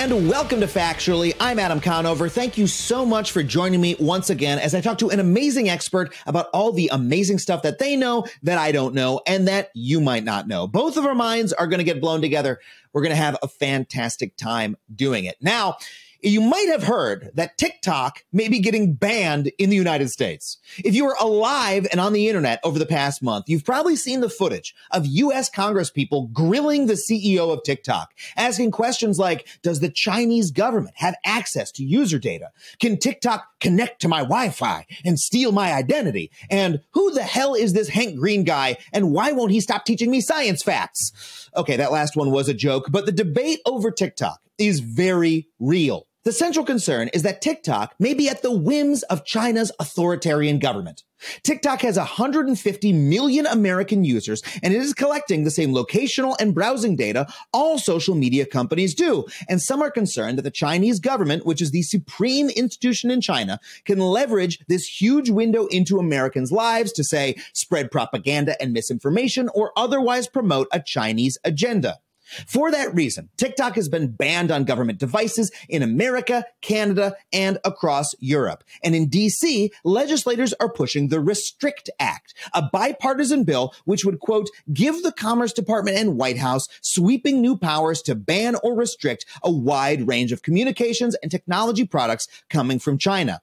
And welcome to Factually. I'm Adam Conover. Thank you so much for joining me once again as I talk to an amazing expert about all the amazing stuff that they know that I don't know and that you might not know. Both of our minds are going to get blown together. We're going to have a fantastic time doing it. Now, you might have heard that TikTok may be getting banned in the United States. If you were alive and on the internet over the past month, you've probably seen the footage of US Congress people grilling the CEO of TikTok, asking questions like, does the Chinese government have access to user data? Can TikTok connect to my Wi-Fi and steal my identity? And who the hell is this Hank Green guy? And why won't he stop teaching me science facts? Okay, that last one was a joke, but the debate over TikTok is very real. The central concern is that TikTok may be at the whims of China's authoritarian government. TikTok has 150 million American users and it is collecting the same locational and browsing data all social media companies do. And some are concerned that the Chinese government, which is the supreme institution in China, can leverage this huge window into Americans' lives to say, spread propaganda and misinformation or otherwise promote a Chinese agenda. For that reason, TikTok has been banned on government devices in America, Canada, and across Europe. And in DC, legislators are pushing the Restrict Act, a bipartisan bill which would, quote, give the Commerce Department and White House sweeping new powers to ban or restrict a wide range of communications and technology products coming from China.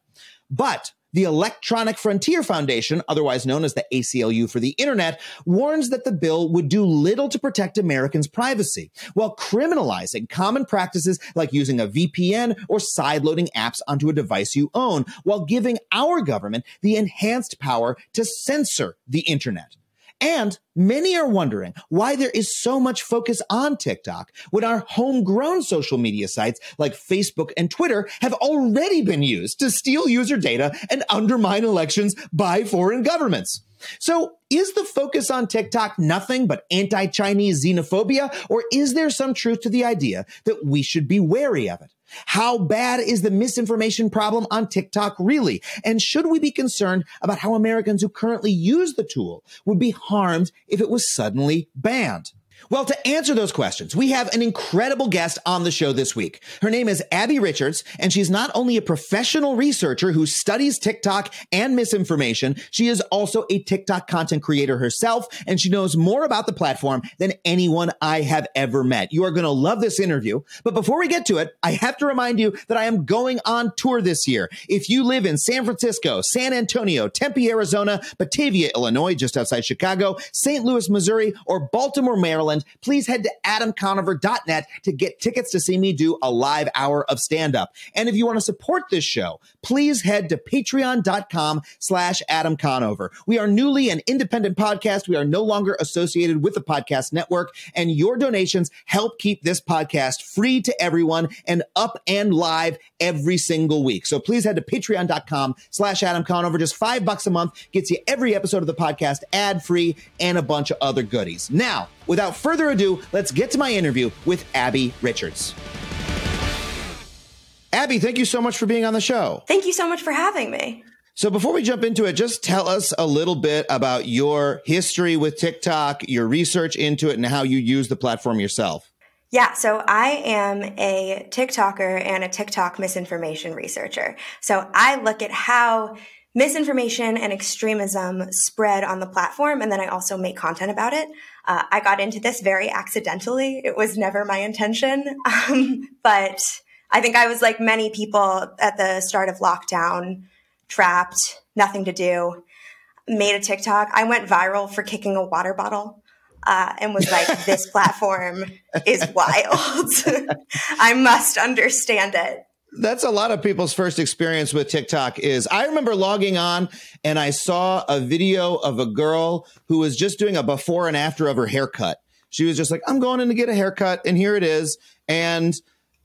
But the Electronic Frontier Foundation, otherwise known as the ACLU for the internet, warns that the bill would do little to protect Americans' privacy while criminalizing common practices like using a VPN or sideloading apps onto a device you own, while giving our government the enhanced power to censor the internet. And many are wondering why there is so much focus on TikTok when our homegrown social media sites like Facebook and Twitter have already been used to steal user data and undermine elections by foreign governments. So is the focus on TikTok nothing but anti-Chinese xenophobia, or is there some truth to the idea that we should be wary of it? How bad is the misinformation problem on TikTok really? And should we be concerned about how Americans who currently use the tool would be harmed if it was suddenly banned? Well, to answer those questions, we have an incredible guest on the show this week. Her name is Abbie Richards, and she's not only a professional researcher who studies TikTok and misinformation, she is also a TikTok content creator herself, and she knows more about the platform than anyone I have ever met. You are going to love this interview. But before we get to it, I have to remind you that I am going on tour this year. If you live in San Francisco, San Antonio, Tempe, Arizona, Batavia, Illinois, just outside Chicago, St. Louis, Missouri, or Baltimore, Maryland, please head to adamconover.net to get tickets to see me do a live hour of stand up. And if you want to support this show, please head to patreon.com slash Adam Conover. We are newly an independent podcast. We are no longer associated with the podcast network and your donations help keep this podcast free to everyone and up and live every single week. So please head to patreon.com slash Adam Conover. Just five bucks a month gets you every episode of the podcast ad free and a bunch of other goodies. Now, without further ado, let's get to my interview with Abbie Richards. Abbie, thank you so much for being on the show. Thank you so much for having me. So before we jump into it, just tell us a little bit about your history with TikTok, your research into it, and how you use the platform yourself. Yeah, so I am a TikToker and a TikTok misinformation researcher. So I look at how misinformation and extremism spread on the platform, and then I also make content about it. Uh, I got into this very accidentally. It was never my intention. Um, but I think I was like many people at the start of lockdown, trapped, nothing to do, made a TikTok. I went viral for kicking a water bottle. Uh, and was like, this platform is wild. I must understand it. That's a lot of people's first experience with TikTok is I remember logging on and I saw a video of a girl who was just doing a before and after of her haircut. She was just like, I'm going in to get a haircut and here it is. And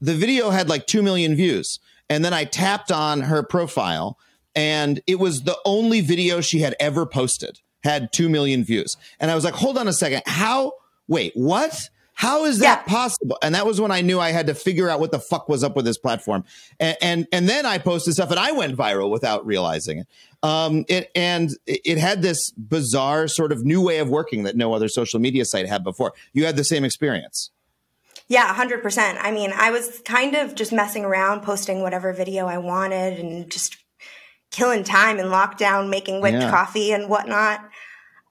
the video had like 2 million views. And then I tapped on her profile and it was the only video she had ever posted had 2 million views. And I was like, hold on a second. How, wait, what? How is that yeah. possible? And that was when I knew I had to figure out what the fuck was up with this platform. And, and, and then I posted stuff and I went viral without realizing it. Um, it, and it had this bizarre sort of new way of working that no other social media site had before. You had the same experience. Yeah, 100%. I mean, I was kind of just messing around, posting whatever video I wanted and just killing time in lockdown, making whipped yeah. coffee and whatnot.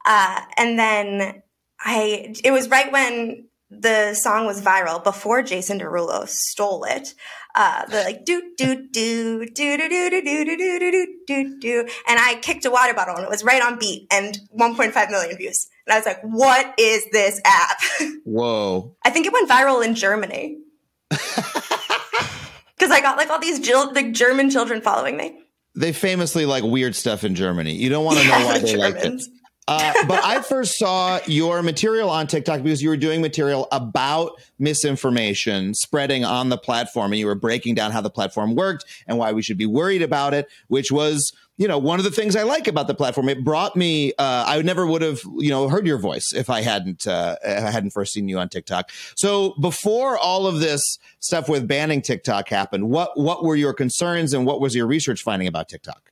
Uh, and then I, it was right when the song was viral before Jason Derulo stole it. Uh, the like do do do do do do do do do do do do do, and I kicked a water bottle and it was right on beat and 1.5 million views. And I was like, "What is this app?" Whoa! I think it went viral in Germany because I got like all these like German children following me. They famously like weird stuff in Germany. You don't want to yeah, know why they like it. Uh, but I first saw your material on TikTok because you were doing material about misinformation spreading on the platform and you were breaking down how the platform worked and why we should be worried about it, which was, you know, one of the things I like about the platform. It brought me, uh, I never would have, you know, heard your voice if I hadn't, uh, if I hadn't first seen you on TikTok. So before all of this stuff with banning TikTok happened, what, what were your concerns and what was your research finding about TikTok?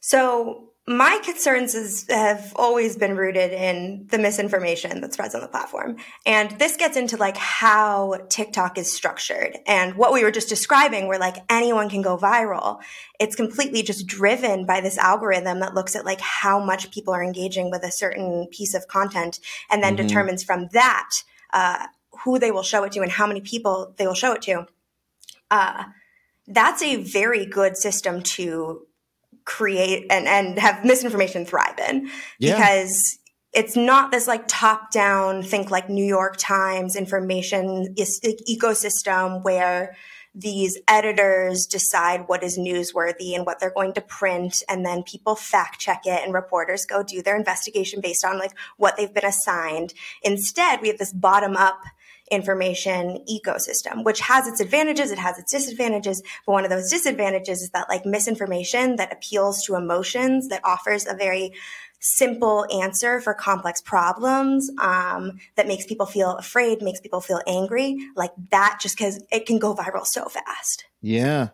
So my concerns is, have always been rooted in the misinformation that spreads on the platform. And this gets into like how TikTok is structured and what we were just describing where like anyone can go viral. It's completely just driven by this algorithm that looks at like how much people are engaging with a certain piece of content and then mm-hmm. determines from that, uh, who they will show it to and how many people they will show it to. Uh, that's a very good system to create and, and have misinformation thrive in yeah. because it's not this like top down think like New York Times information is, ecosystem where these editors decide what is newsworthy and what they're going to print and then people fact check it and reporters go do their investigation based on like what they've been assigned instead we have this bottom up information ecosystem, which has its advantages, it has its disadvantages. But one of those disadvantages is that like misinformation that appeals to emotions, that offers a very simple answer for complex problems um, that makes people feel afraid, makes people feel angry, like that just because it can go viral so fast. Yeah.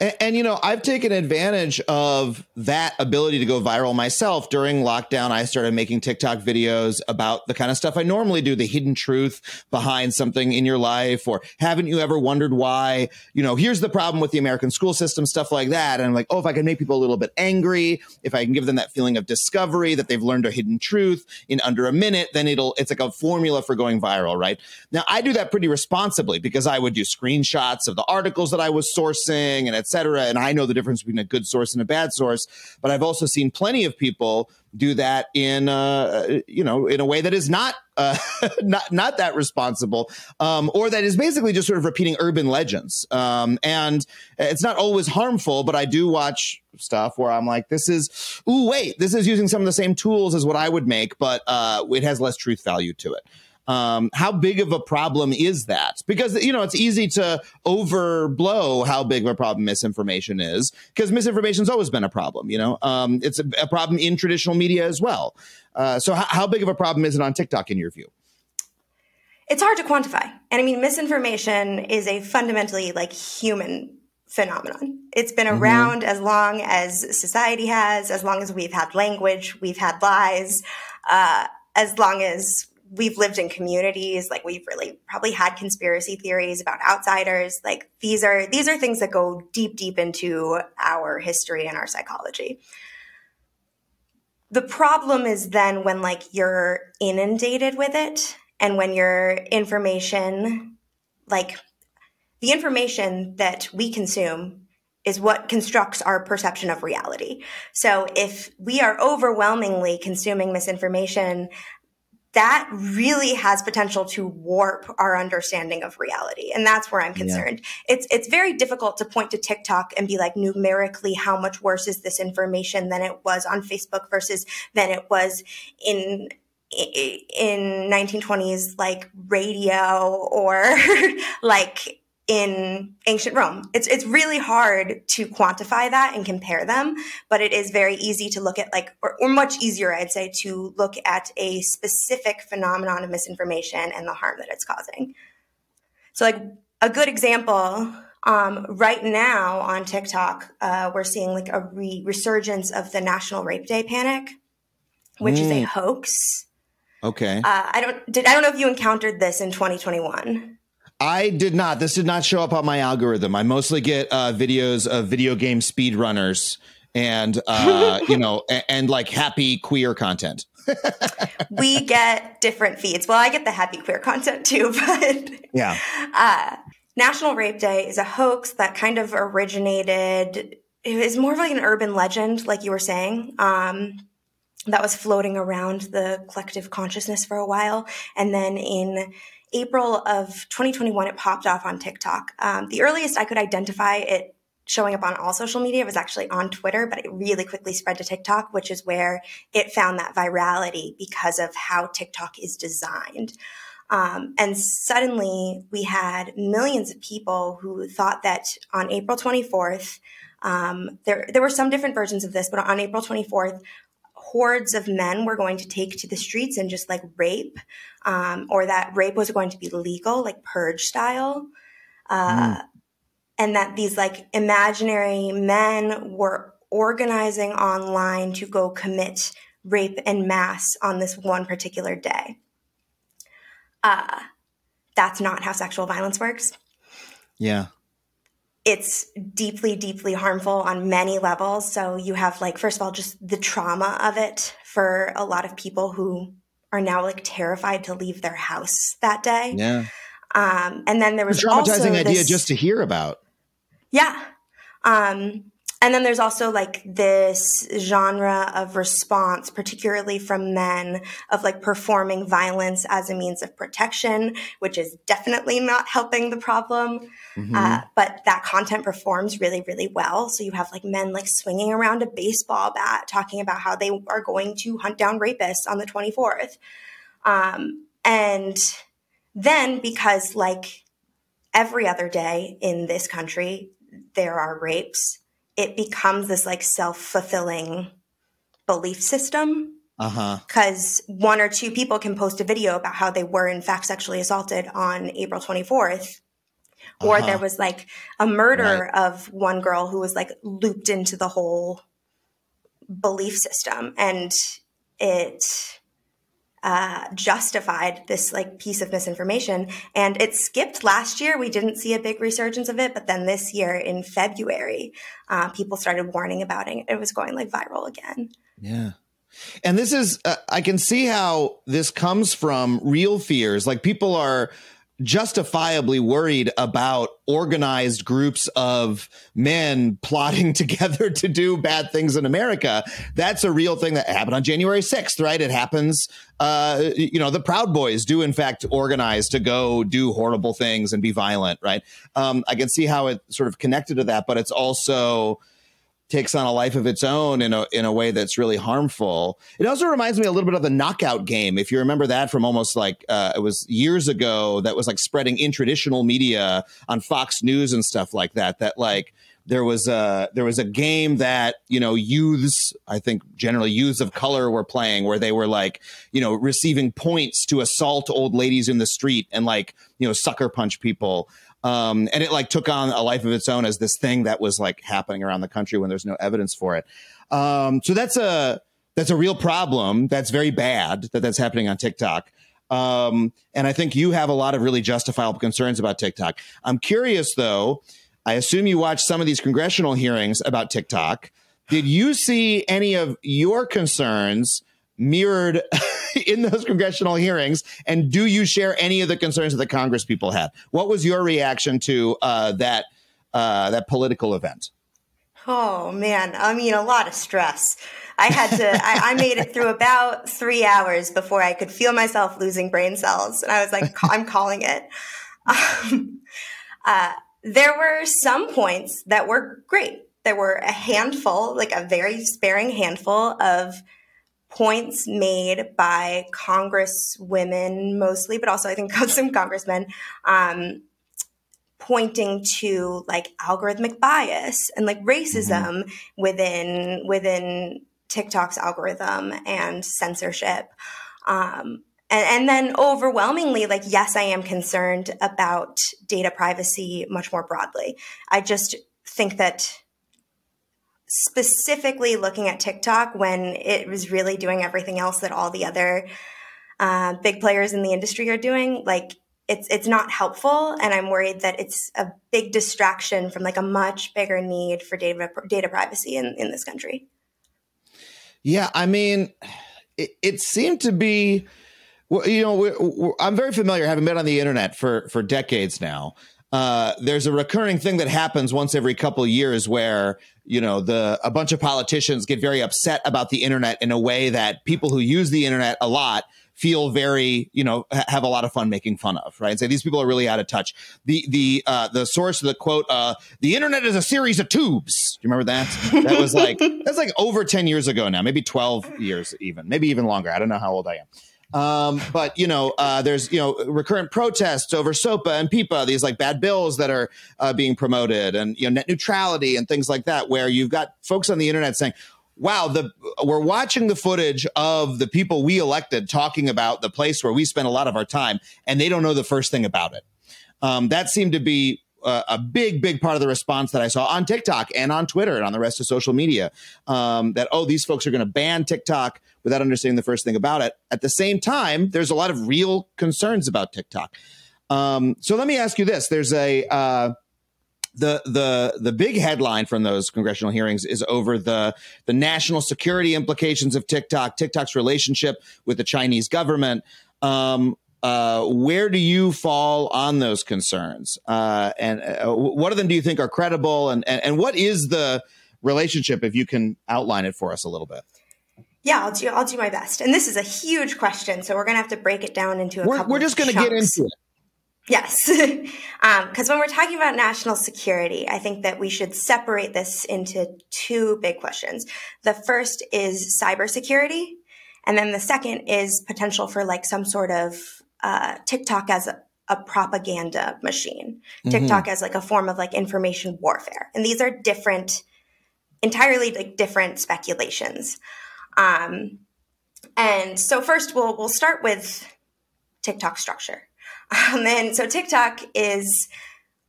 And, and, you know, I've taken advantage of that ability to go viral myself. During lockdown, I started making TikTok videos about the kind of stuff I normally do, the hidden truth behind something in your life, or haven't you ever wondered why? You know, here's the problem with the American school system, stuff like that. And I'm like, oh, if I can make people a little bit angry, if I can give them that feeling of discovery that they've learned a hidden truth in under a minute, then it'll, it's like a formula for going viral, right? Now, I do that pretty responsibly because I would do screenshots of the articles that I was sourcing and it's cetera. And I know the difference between a good source and a bad source, but I've also seen plenty of people do that in uh, you know in a way that is not uh, not not that responsible um, or that is basically just sort of repeating urban legends um, and it's not always harmful but i do watch stuff where i'm like this is ooh wait this is using some of the same tools as what i would make but uh, it has less truth value to it um, how big of a problem is that? Because you know it's easy to overblow how big of a problem misinformation is because misinformation's always been a problem. You know, um, it's a, a, problem in traditional media as well. Uh, so, h- how big of a problem is it on TikTok in your view? it's hard to quantify. And I mean, misinformation is a fundamentally like human phenomenon. It's been Mm-hmm. around as long as society has, as long as we've had language, we've had lies, uh, as long as we've lived in communities, like we've really probably had conspiracy theories about outsiders. Like these are these are things that go deep, deep into our history and our psychology. The problem is then when like you're inundated with it and when your information like the information that we consume is what constructs our perception of reality. So if we are overwhelmingly consuming misinformation, that really has potential to warp our understanding of reality. And that's where I'm concerned. It's it's very difficult to point to TikTok and be like numerically how much worse is this information than it was on Facebook versus than it was in in 1920s like radio or like in ancient Rome. It's it's really hard to quantify that and compare them, but it is very easy to look at like or, or much easier I'd say to look at a specific phenomenon of misinformation and the harm that it's causing. So like a good example um, right now on TikTok, uh, we're seeing like a re- resurgence of the National Rape Day panic, which is a hoax. Okay. Uh, I don't did I don't know if you encountered this in 2021. I did not. This did not show up on my algorithm. I mostly get uh, videos of video game speedrunners and uh, you know, and, and like happy queer content. we get different feeds. Well, I get the happy queer content too, but Yeah. uh, National Rape Day is a hoax that kind of originated. It was more of like an urban legend, like you were saying. Um, that was floating around the collective consciousness for a while, and then in April of 2021, it popped off on TikTok. Um, the earliest I could identify it showing up on all social media was actually on Twitter, but it really quickly spread to TikTok, which is where it found that virality because of how TikTok is designed. Um, and suddenly we had millions of people who thought that on April 24th, um, there, there were some different versions of this, but on April 24th, hordes of men were going to take to the streets and just like rape, um, or that rape was going to be legal, like purge style. Uh, And that these like imaginary men were organizing online to go commit rape en masse on this one particular day. Uh, that's not how sexual violence works Yeah. It's deeply, deeply harmful on many levels. So you have like, first of all, just the trauma of it for a lot of people who are now like terrified to leave their house that day. Yeah. Um, and then there was A traumatizing idea this- just to hear about. yeah. Um, and then there's also like this genre of response, particularly from men, of like performing violence as a means of protection, which is definitely not helping the problem. Mm-hmm. Uh, but that content performs really, really well. So you have like men like swinging around a baseball bat, talking about how they are going to hunt down rapists on the 24th. Um, and then because like every other day in this country, there are rapes, it becomes this like self fulfilling belief system because one or two people can post a video about how they were in fact sexually assaulted on April 24th. Or Uh-huh. there was like a murder Right. of one girl who was like looped into the whole belief system and it uh, justified this like piece of misinformation and it skipped last year we didn't see a big resurgence of it but then this year in february uh, people started warning about it it was going like viral again Yeah. And this is, uh, I can see how this comes from real fears. Like people are justifiably worried about organized groups of men plotting together to do bad things in America. That's a real thing that happened on January 6th, right? It happens. Uh, you know, the Proud Boys do in fact organize to go do horrible things and be violent, right? Um, I can see how it sort of connected to that, but it's also, takes on a life of its own in a in a way that's really harmful. It also reminds me a little bit of the knockout game. If you remember that from almost like uh, it was years ago, that was like spreading in traditional media on Fox News and stuff like that. That like there was a there was a game that you know youths I think generally youths of color were playing where they were like you know receiving points to assault old ladies in the street and like you know sucker punch people. Um, and it like took on a life of its own as this thing that was like happening around the country when there's no evidence for it. Um, so that's a that's a real problem that's very bad that that's happening on TikTok. Um, and I think you have a lot of really justifiable concerns about TikTok. I'm curious though I assume you watched some of these congressional hearings about TikTok. Did you see any of your concerns mirrored in those congressional hearings? And do you share any of the concerns that the Congress people had? What was your reaction to uh, that uh, that political event? Oh man, I mean, a lot of stress. I had to. I, I, made it through about three hours before I could feel myself losing brain cells, and I was like, "I'm calling it." Um, uh, there were some points that were great. There were a handful, like a very sparing handful of points made by Congresswomen mostly, but also I think some congressmen, um, pointing to like algorithmic bias and like racism mm-hmm. within within TikTok's algorithm and censorship. Um, and, and then overwhelmingly, like, yes, I am concerned about data privacy much more broadly. I just think that specifically looking at TikTok when it was really doing everything else that all the other uh, big players in the industry are doing, like it's it's not helpful, and I'm worried that it's a big distraction from like a much bigger need for data data privacy in in this country. Yeah, I mean, it, it seemed to be well, you know, we're, we're, I'm very familiar, having been on the internet for for decades now. Uh, there's a recurring thing that happens once every couple of years where you know the a bunch of politicians get very upset about the internet in a way that people who use the internet a lot feel very you know have a lot of fun making fun of right? And say these people are really out of touch. The the uh, the source of the quote uh, the internet is a series of tubes. Do you remember that? That was like that's like over 10 years ago now maybe 12 years even maybe even longer. I don't know how old i am um, but you know, uh, there's you know recurrent protests over SOPA and PIPA, these like bad bills that are uh, being promoted, and you know net neutrality and things like that, where you've got folks on the internet saying, "Wow, the we're watching the footage of the people we elected talking about the place where we spend a lot of our time, and they don't know the first thing about it." Um, that seemed to be a big, big part of the response that I saw on TikTok and on Twitter and on the rest of social media. Um, that oh, these folks are going to ban TikTok without understanding the first thing about it. At the same time, there's a lot of real concerns about TikTok. Um, so let me ask you this: There's a uh, the the the big headline from those congressional hearings is over the the national security implications of TikTok, TikTok's relationship with the Chinese government. Um, uh, where do you fall on those concerns? Uh, and uh, what of them do you think are credible? And, and and what is the relationship, if you can outline it for us a little bit? Yeah, I'll do. I'll do my best. And this is a huge question, so we're gonna have to break it down into a we're, couple. We're just gonna get into it. Yes, because um, when we're talking about national security, I think that we should separate this into two big questions. The first is cybersecurity, and then the second is potential for like some sort of uh, TikTok as a, a, propaganda machine, mm-hmm. TikTok as like a form of like information warfare, and these are different, entirely like different speculations. Um, and so first we'll we'll start with TikTok structure. Um, and so TikTok is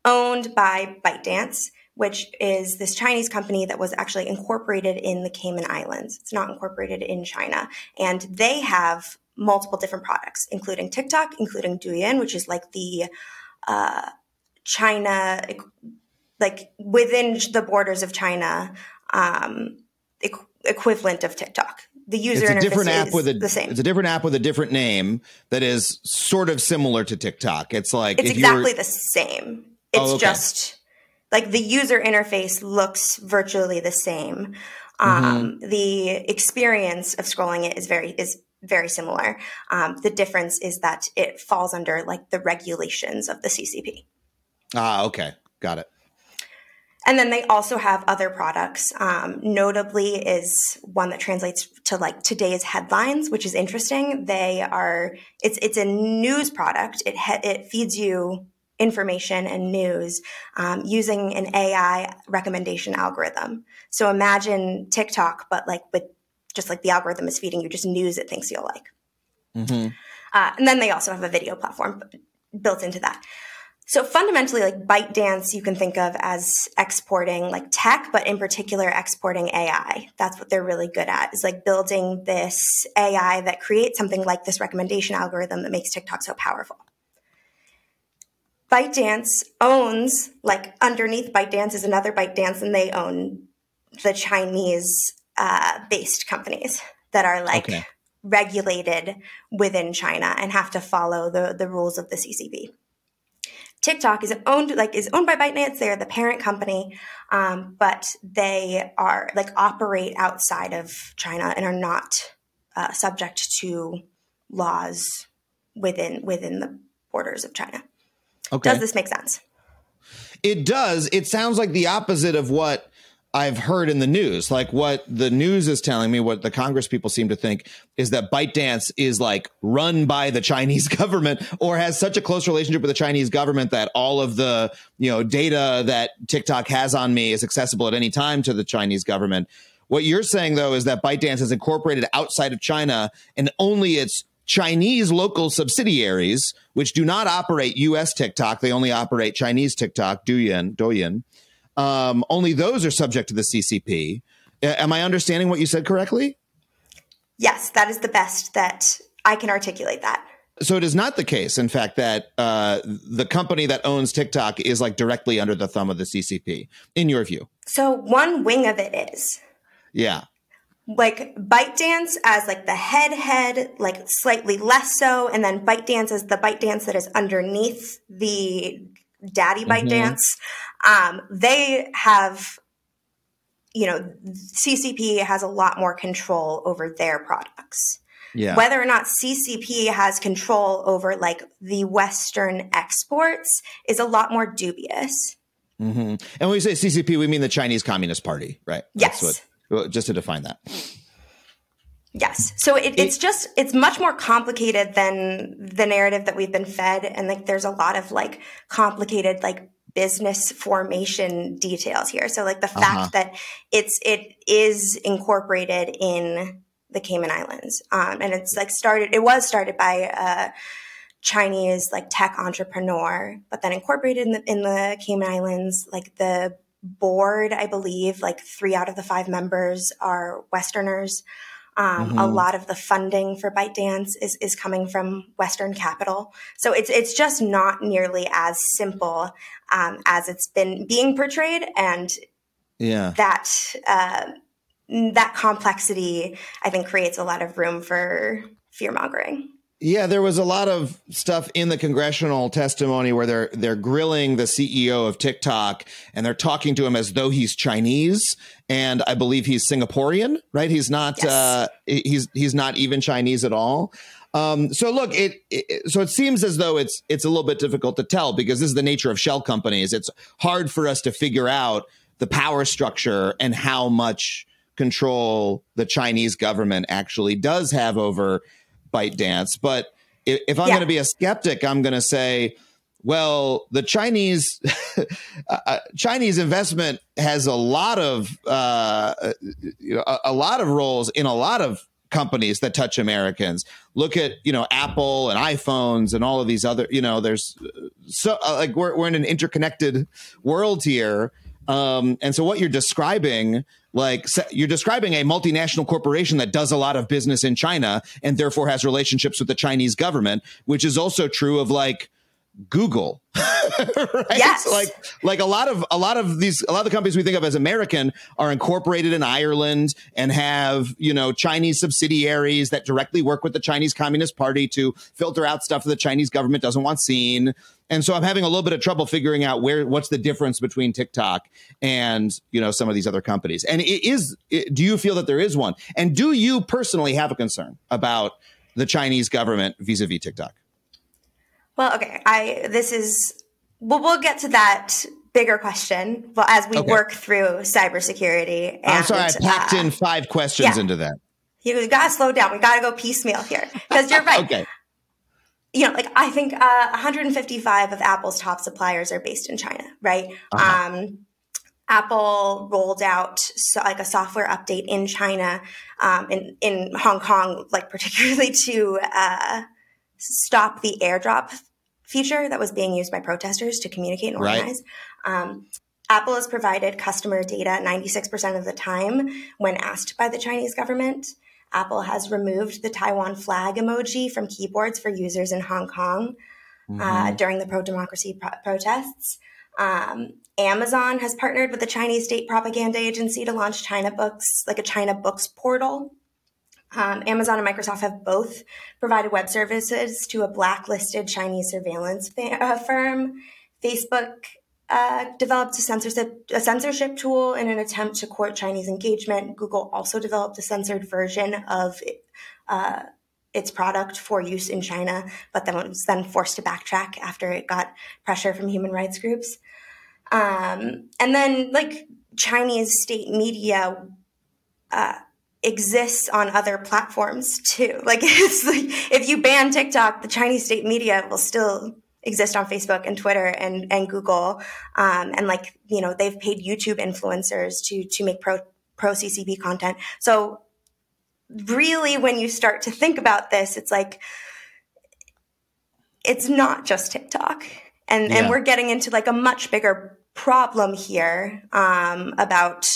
owned by ByteDance, which is this Chinese company that was actually incorporated in the Cayman Islands. It's not incorporated in China. And they have multiple different products, including TikTok, including Douyin, which is like the uh, China, like within the borders of China, um, equivalent of TikTok. The user it's a interface different app with a, the same. It's a different app with a different name that is sort of similar to TikTok. It's like it's exactly the same. It's oh, okay. just like the user interface looks virtually the same. Um, mm-hmm. The experience of scrolling it is very is very similar. Um, the difference is that it falls under like the regulations of the CCP. Ah, okay, got it. And then they also have other products. Um, notably, is one that translates to like today's headlines, which is interesting. They are it's it's a news product. It it feeds you information and news um, using an AI recommendation algorithm. So imagine TikTok, but like with just like the algorithm is feeding you just news it thinks you'll like. Mm-hmm. Uh, and then they also have a video platform built into that. So fundamentally, like ByteDance, you can think of as exporting like tech, but in particular, exporting AI. That's what they're really good at is like building this AI that creates something like this recommendation algorithm that makes TikTok so powerful. ByteDance owns, like underneath ByteDance is another ByteDance, and they own the Chinese uh, based companies that are like Okay. regulated within China and have to follow the, the rules of the CCP. TikTok is owned like is owned by ByteDance. They're the parent company, um, but they are like operate outside of China and are not uh, subject to laws within within the borders of China. Okay. Does this make sense? It does. It sounds like the opposite of what I've heard in the news. Like what the news is telling me, what the Congress people seem to think is that ByteDance is like run by the Chinese government or has such a close relationship with the Chinese government that all of the, you know, data that TikTok has on me is accessible at any time to the Chinese government. What you're saying though is that ByteDance is incorporated outside of China and only its Chinese local subsidiaries, which do not operate US TikTok, they only operate Chinese TikTok, Douyin, Douyin. Um, only those are subject to the CCP. A- Am I understanding what you said correctly? Yes, that is the best that I can articulate that. So it is not the case, in fact, that uh, the company that owns TikTok is like directly under the thumb of the CCP, in your view. So one wing of it is Yeah. like ByteDance as like the head head, like slightly less so, and then ByteDance as the ByteDance that is underneath the daddy ByteDance. Um, they have, you know, CCP has a lot more control over their products. Yeah. Whether or not CCP has control over like the Western exports is a lot more dubious. Mm-hmm. And when we say CCP, we mean the Chinese Communist Party, right? Yes. what, well, just to define that. Yes. So it, it's just it's much more complicated than the narrative that we've been fed, and like there's a lot of like complicated like business formation details here. So like the fact Uh-huh. that it's it is incorporated in the Cayman Islands, um, and it's like started. It was started by a Chinese like tech entrepreneur, but then incorporated in the in the Cayman Islands. Like the board, I believe, like three out of the five members are Westerners. Um, A Mhm. lot of the funding for ByteDance is is coming from Western capital, so it's it's just not nearly as simple um, as it's been being portrayed, and Yeah. that uh, that complexity, I think, creates a lot of room for fear mongering. Yeah, there was a lot of stuff in the congressional testimony where they're they're grilling the CEO of TikTok and they're talking to him as though he's Chinese and I believe he's Singaporean, right? He's not Yes. uh he's he's not even Chinese at all. Um, so look, it, it so it seems as though it's it's a little bit difficult to tell because this is the nature of shell companies. It's hard for us to figure out the power structure and how much control the Chinese government actually does have over ByteDance. But if, if I'm Yeah. going to be a skeptic, I'm going to say, well, the Chinese uh, Chinese investment has a lot of uh, you know, a, a lot of roles in a lot of companies that touch Americans. Look at you know Apple and iPhones and all of these other you know there's uh, so uh, like we're we're in an interconnected world here. Um, and so what you're describing, like you're describing a multinational corporation that does a lot of business in China and therefore has relationships with the Chinese government, which is also true of like Google. right? Yes. Like like a lot of a lot of these a lot of the companies we think of as American are incorporated in Ireland and have, you know, Chinese subsidiaries that directly work with the Chinese Communist Party to filter out stuff that the Chinese government doesn't want seen. And so I'm having a little bit of trouble figuring out where what's the difference between TikTok and, you know, some of these other companies. And it is it, do you feel that there is one? And do you personally have a concern about the Chinese government vis-a-vis TikTok? Well, okay. I this is well, we'll get to that bigger question. Well, as we Okay. work through cybersecurity. I'm and, sorry, I packed uh, in five questions yeah. into that. You gotta slow down. We gotta go piecemeal here because you're right. Okay. you know, like I think uh, 155 of Apple's top suppliers are based in China, right? Uh-huh. Um, Apple rolled out so, like a software update in China, um, in in Hong Kong, like particularly to uh, stop the AirDrop feature that was being used by protesters to communicate and Right. organize. Um, Apple has provided customer data 96% of the time when asked by the Chinese government. Apple has removed the Taiwan flag emoji from keyboards for users in Hong Kong uh, during the pro democracy pro- protests. Um, Amazon has partnered with the Chinese state propaganda agency to launch China Books, like a China Books portal. Um, Amazon and Microsoft have both provided web services to a blacklisted Chinese surveillance fa- uh, firm. Facebook uh, developed a censorship, a censorship tool in an attempt to court Chinese engagement. Google also developed a censored version of uh, its product for use in China, but then was then forced to backtrack after it got pressure from human rights groups. Um, and then, like Chinese state media uh, exists on other platforms too. Like, it's like if you ban TikTok, the Chinese state media will still exist on Facebook and Twitter and and Google. Um, and like you know, they've paid YouTube influencers to to make pro pro CCP content. So really, when you start to think about this, it's like it's not just TikTok. And, Yeah. and we're getting into like a much bigger problem here um, about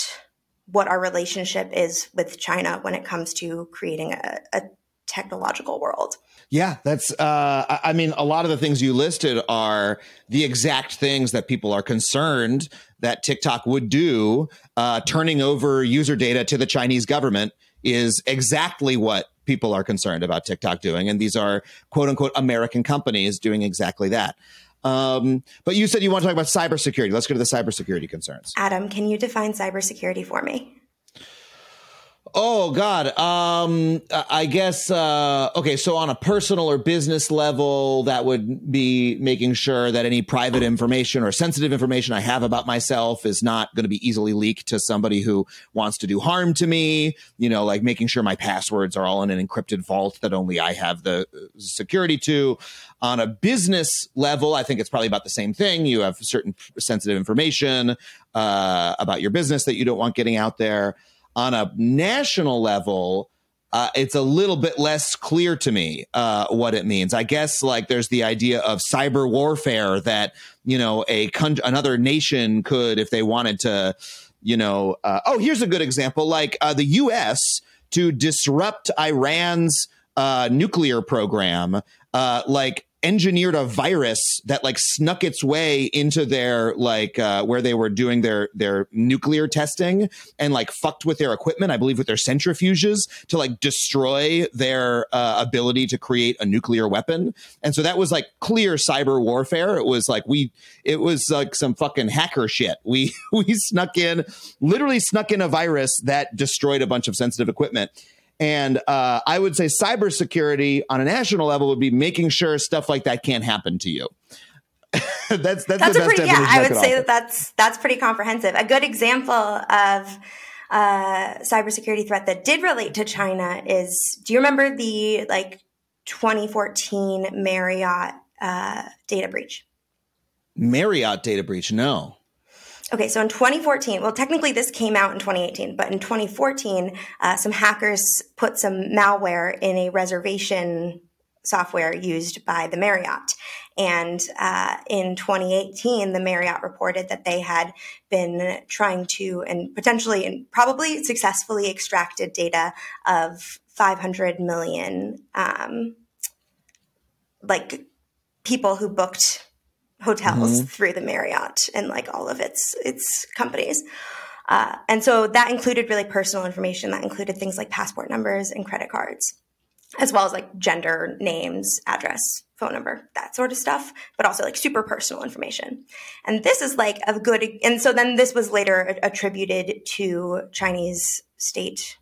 what our relationship is with China when it comes to creating a, a technological world. Yeah, that's. Uh, I mean, a lot of the things you listed are the exact things that people are concerned that TikTok would do. Uh, turning over user data to the Chinese government is exactly what people are concerned about TikTok doing, and these are quote unquote American companies doing exactly that. Um, but you said you want to talk about cybersecurity. Let's go to the cybersecurity concerns. Adam, can you define cybersecurity for me? Oh God. Um I guess uh okay, so on a personal or business level, that would be making sure that any private information or sensitive information I have about myself is not going to be easily leaked to somebody who wants to do harm to me, you know, like making sure my passwords are all in an encrypted vault that only I have the uh, security to. On a business level, I think it's probably about the same thing. You have certain sensitive information uh, about your business that you don't want getting out there on a national level, uh, it's a little bit less clear to me uh, what it means. I guess like there's the idea of cyber warfare that you know a con- another nation could, if they wanted to, you know. Uh, oh, here's a good example: like uh, the U.S. to disrupt Iran's uh, nuclear program, uh, like engineered a virus that like snuck its way into their like uh, where they were doing their their nuclear testing and like fucked with their equipment i believe with their centrifuges to like destroy their uh, ability to create a nuclear weapon. And so that was like clear cyber warfare. It was like we it was like some fucking hacker shit. We we snuck in literally snuck in a virus that destroyed a bunch of sensitive equipment and uh, I would say cybersecurity on a national level would be making sure stuff like that can't happen to you. that's that's, That's the a best pretty, yeah, I would say offer. that that's, that's pretty comprehensive. A good example of uh, cybersecurity threat that did relate to China is, do you remember the like 2014 Marriott uh, data breach? Marriott data breach. No. Okay, so in 2014, well, technically this came out in 2018, but in 2014, uh, some hackers put some malware in a reservation software used by the Marriott. And uh, in 2018, the Marriott reported that they had been trying to and potentially and probably successfully extracted data of 500 million um, like people who booked hotels through the Marriott and like all of its its companies. Uh, and so that included really personal information. That included things like passport numbers and credit cards, as well as like gender, names, address, phone number, that sort of stuff, but also like super personal information. And this is like a good, and so then this was later attributed to Chinese state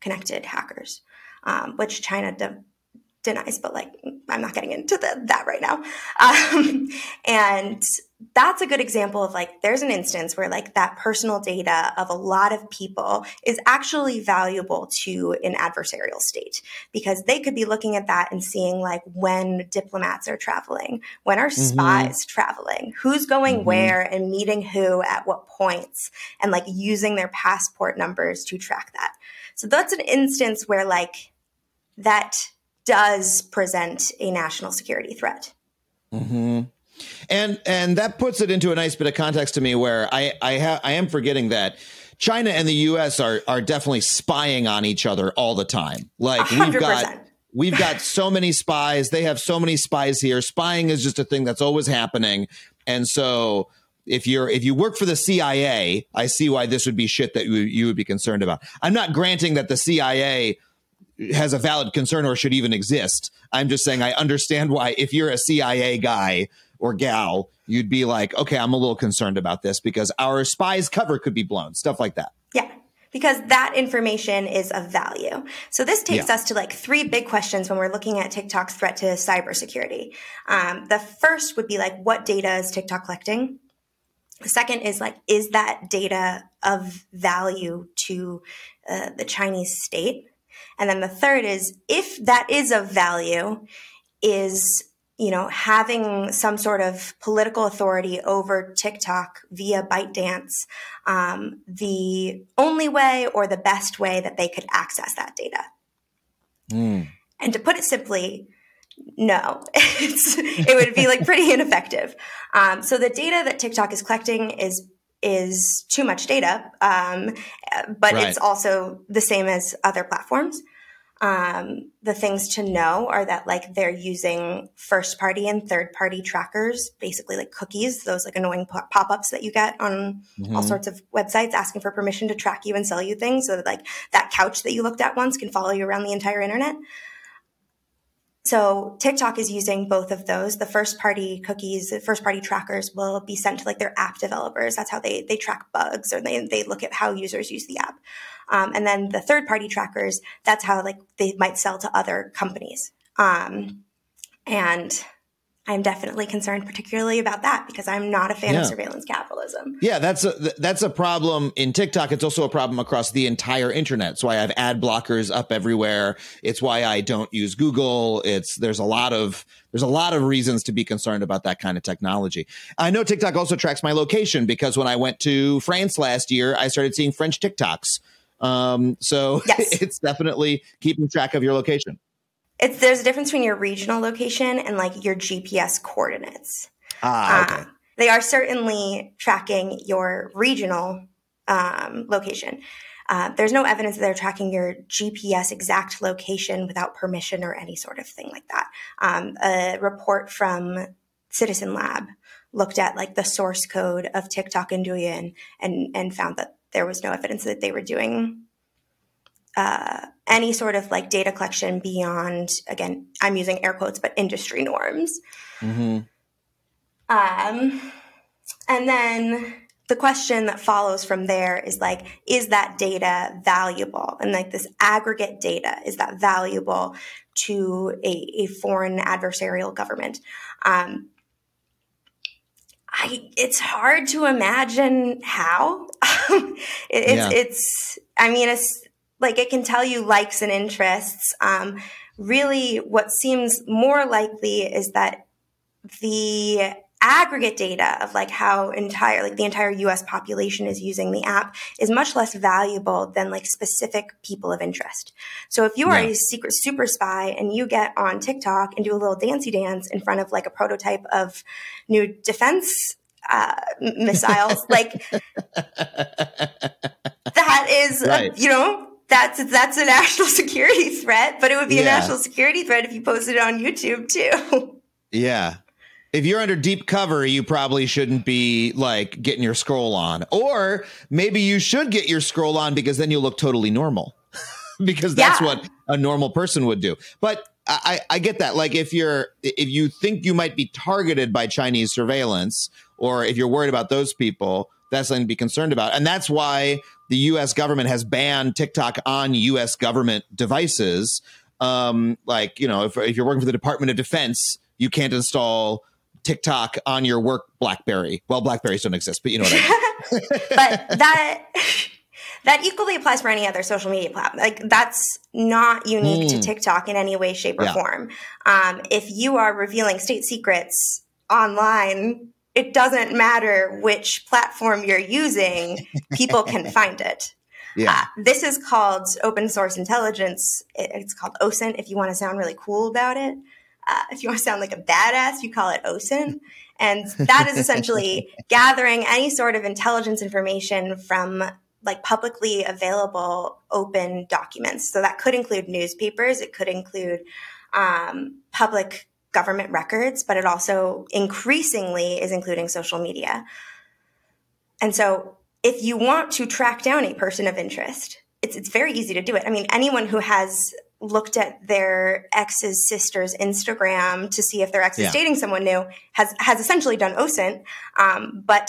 connected hackers, um, which China de- denies, but like I'm not getting into the, that right now. Um, and that's a good example of like there's an instance where like that personal data of a lot of people is actually valuable to an adversarial state because they could be looking at that and seeing like when diplomats are traveling when are Mm-hmm. spies traveling who's going where and meeting who at what points and like using their passport numbers to track that so that's an instance where like that does present a national security threat mm-hmm. And and that puts it into a nice bit of context to me where I I ha- I am forgetting that China and the US are are definitely spying on each other all the time. Like we have got we've got so many spies, they have so many spies here. Spying is just a thing that's always happening. And so if you're if you work for the CIA, I see why this would be shit that you, you would be concerned about. I'm not granting that the CIA has a valid concern or should even exist. I'm just saying I understand why if you're a CIA guy or gal, you'd be like, okay, I'm a little concerned about this because our spy's cover could be blown, stuff like that. Yeah, because that information is of value. So this takes Yeah. us to like three big questions when we're looking at TikTok's threat to cybersecurity. Um, the first would be like, what data is TikTok collecting? The second is like, is that data of value to uh, the Chinese state? And then the third is, if that is of value, is you know having some sort of political authority over TikTok via ByteDance um, the only way or the best way that they could access that data? And to put it simply, no, it's, it would be like pretty ineffective. Um, so the data that TikTok is collecting is is too much data, um, but Right. it's also the same as other platforms. Um, the things to know are that like they're using first party and third party trackers, basically like cookies, those like annoying pop ups that you get on all sorts of websites asking for permission to track you and sell you things. So that like that couch that you looked at once can follow you around the entire internet. So TikTok is using both of those. The first party cookies, the first party trackers will be sent to like their app developers. That's how they they track bugs or they they look at how users use the app. Um, and then the third party trackers, that's how like they might sell to other companies. Um, and I'm definitely concerned, particularly about that, because I'm not a fan Yeah. of surveillance capitalism. Yeah, that's a that's a problem in TikTok. It's also a problem across the entire internet. It's why I have ad blockers up everywhere. It's why I don't use Google. It's there's a lot of there's a lot of reasons to be concerned about that kind of technology. I know TikTok also tracks my location because when I went to France last year, I started seeing French TikToks. Um, so Yes. it's definitely keeping track of your location. It's there's a difference between your regional location and like your GPS coordinates. Ah, okay. Uh, they are certainly tracking your regional um, location. Uh, there's no evidence that they're tracking your GPS exact location without permission or any sort of thing like that. Um, a report from Citizen Lab looked at like the source code of TikTok and Douyin and and found that there was no evidence that they were doing uh, any sort of like data collection beyond again I'm using air quotes but industry norms. hmm Um, and then the question that follows from there is like, is that data valuable? And like this aggregate data, is that valuable to a, a foreign adversarial government? Um, I, it's hard to imagine how. it, it's, Yeah. it's, I mean, it's like it can tell you likes and interests. Um, really, what seems more likely is that the aggregate data of like how entire like the entire US population is using the app is much less valuable than like specific people of interest. So if you are Yeah. a secret super spy and you get on TikTok and do a little dancey dance in front of like a prototype of new defense uh, missiles, like that is, Right. you know, that's that's a national security threat, but it would be a national security threat if you posted it on YouTube too. Yeah. If you're under deep cover, you probably shouldn't be like getting your scroll on. Or maybe you should get your scroll on because then you'll look totally normal. because that's Yeah. what a normal person would do. But I, I get that. Like if you're if you think you might be targeted by Chinese surveillance, or if you're worried about those people, that's something to be concerned about. And that's why the US government has banned TikTok on US government devices. Um, like, you know, if, if you're working for the Department of Defense, you can't install TikTok on your work BlackBerry. Well, Blackberries don't exist, but you know what I mean. but that that equally applies for any other social media platform. Like that's not unique to TikTok in any way, shape, or Hmm. Yeah. form. Um, if you are revealing state secrets online, it doesn't matter which platform you're using; people can find it. yeah. Uh, this is called open source intelligence. It- It's called OSINT. If you want to sound really cool about it, uh, if you want to sound like a badass, you call it OSINT. And that is essentially gathering any sort of intelligence information from like publicly available open documents. So that could include newspapers, it could include um, public government records, but it also increasingly is including social media. And so if you want to track down a person of interest, it's, it's very easy to do it. I mean, anyone who has looked at their ex's sister's Instagram to see if their ex is dating someone new has, has essentially done OSINT. Um, but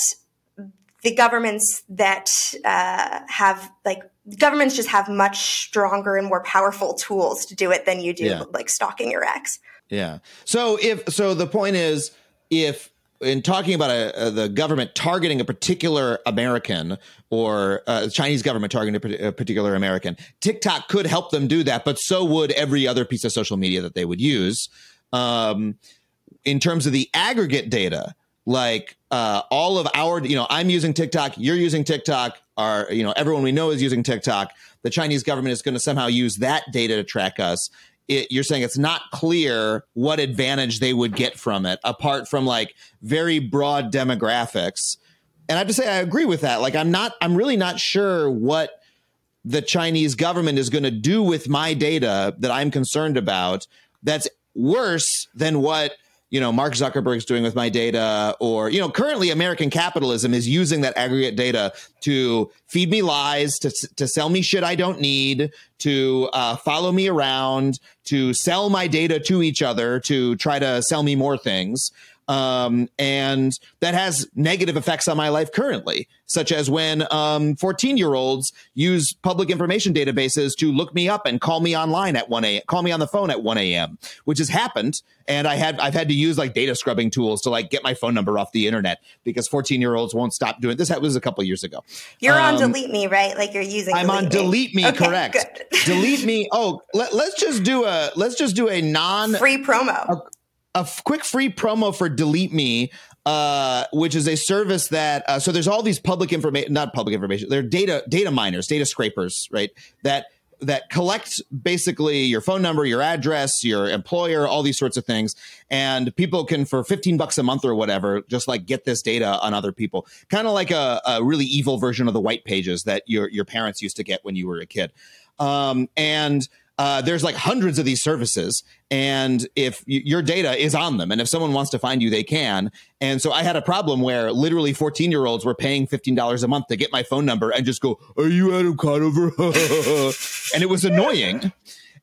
the governments that uh, have like governments just have much stronger and more powerful tools to do it than you do Yeah. like stalking your ex. Yeah. So if so, the point is, if in talking about a, a, the government targeting a particular American or uh, Chinese government targeting a, a particular American, TikTok could help them do that, but so would every other piece of social media that they would use. Um, in terms of the aggregate data, like uh, all of our, you know, I'm using TikTok, you're using TikTok, our, you know, everyone we know is using TikTok. The Chinese government is going to somehow use that data to track us. It, you're saying it's not clear what advantage they would get from it, apart from like very broad demographics. And I have to say, I agree with that. Like, I'm not, I'm really not sure what the Chinese government is going to do with my data that I'm concerned about that's worse than what you know Mark Zuckerberg's doing with my data or you know currently American capitalism is using that aggregate data to feed me lies to to sell me shit I don't need to uh, follow me around to sell my data to each other to try to sell me more things um, and that has negative effects on my life currently, such as when um, 14 year olds use public information databases to look me up and call me online at 1 a.m., call me on the phone at 1 a.m., which has happened. And I had, I've had to use like data scrubbing tools to like get my phone number off the internet because 14 year olds won't stop doing this. That was a couple years ago. You're on Um, delete me, right? Like you're using. I'm on delete me, Okay, correct? delete me. Oh, let, let's just do a let's just do a non Free promo. a f- quick free promo for delete me uh, which is a service that uh, so there's all these public information not public information they're data data miners data scrapers right? That that collect basically your phone number your address your employer all these sorts of things. And people can for 15 bucks a month or whatever just like get this data on other people. Kind of like a, a really evil version of the white pages that your your parents used to get when you were a kid. Um, and uh, there's like hundreds of these services and if y- your data is on them and if someone wants to find you they can. And so i had a problem where literally 14 year olds were paying $15 a month to get my phone number and just go are you adam conover and it was annoying.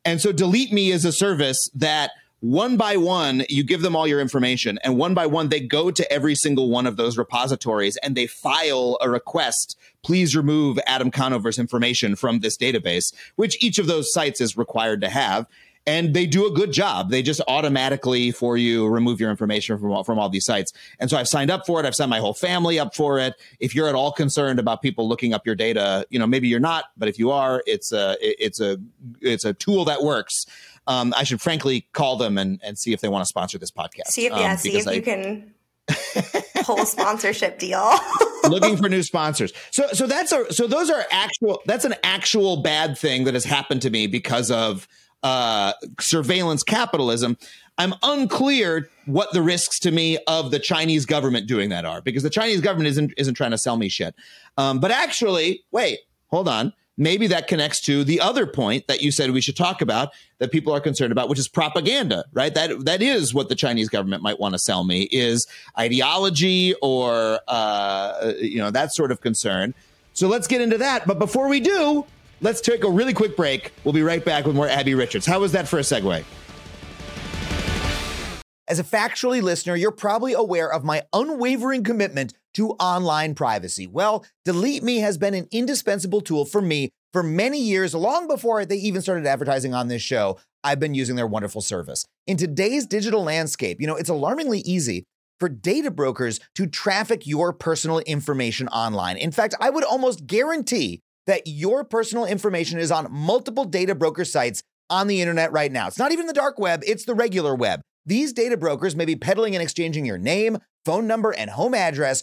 And so delete me is a service that one by one you give them all your information and one by one they go to every single one of those repositories and they file a request please remove adam conover's information from this database which each of those sites is required to have and they do a good job. They just automatically for you remove your information from all, from all these sites. And so I've signed up for it. I've signed my whole family up for it. If you're at all concerned about people looking up your data, you know maybe you're not, but if you are, it's a it's a it's a tool that works. Um, I should frankly call them and, and see if they want to sponsor this podcast. See if um, yeah, see if I- you can pull a sponsorship deal. looking for new sponsors. So so that's a so those are actual that's an actual bad thing that has happened to me because of uh surveillance capitalism. I'm unclear what the risks to me of the Chinese government doing that are because the Chinese government isn't isn't trying to sell me shit. Um, but actually, wait, hold on. Maybe that connects to the other point that you said we should talk about that people are concerned about, which is propaganda, right? That that is what the Chinese government might want to sell me is ideology or uh, you know that sort of concern. So let's get into that. But before we do, let's take a really quick break. We'll be right back with more Abbie Richards. How was that for a segue? As a factually listener, you're probably aware of my unwavering commitment to online privacy. Well, Delete Me has been an indispensable tool for me for many years, long before they even started advertising on this show. I've been using their wonderful service. In today's digital landscape, you know, it's alarmingly easy for data brokers to traffic your personal information online. In fact, I would almost guarantee that your personal information is on multiple data broker sites on the internet right now. It's not even the dark web, it's the regular web. These data brokers may be peddling and exchanging your name, phone number, and home address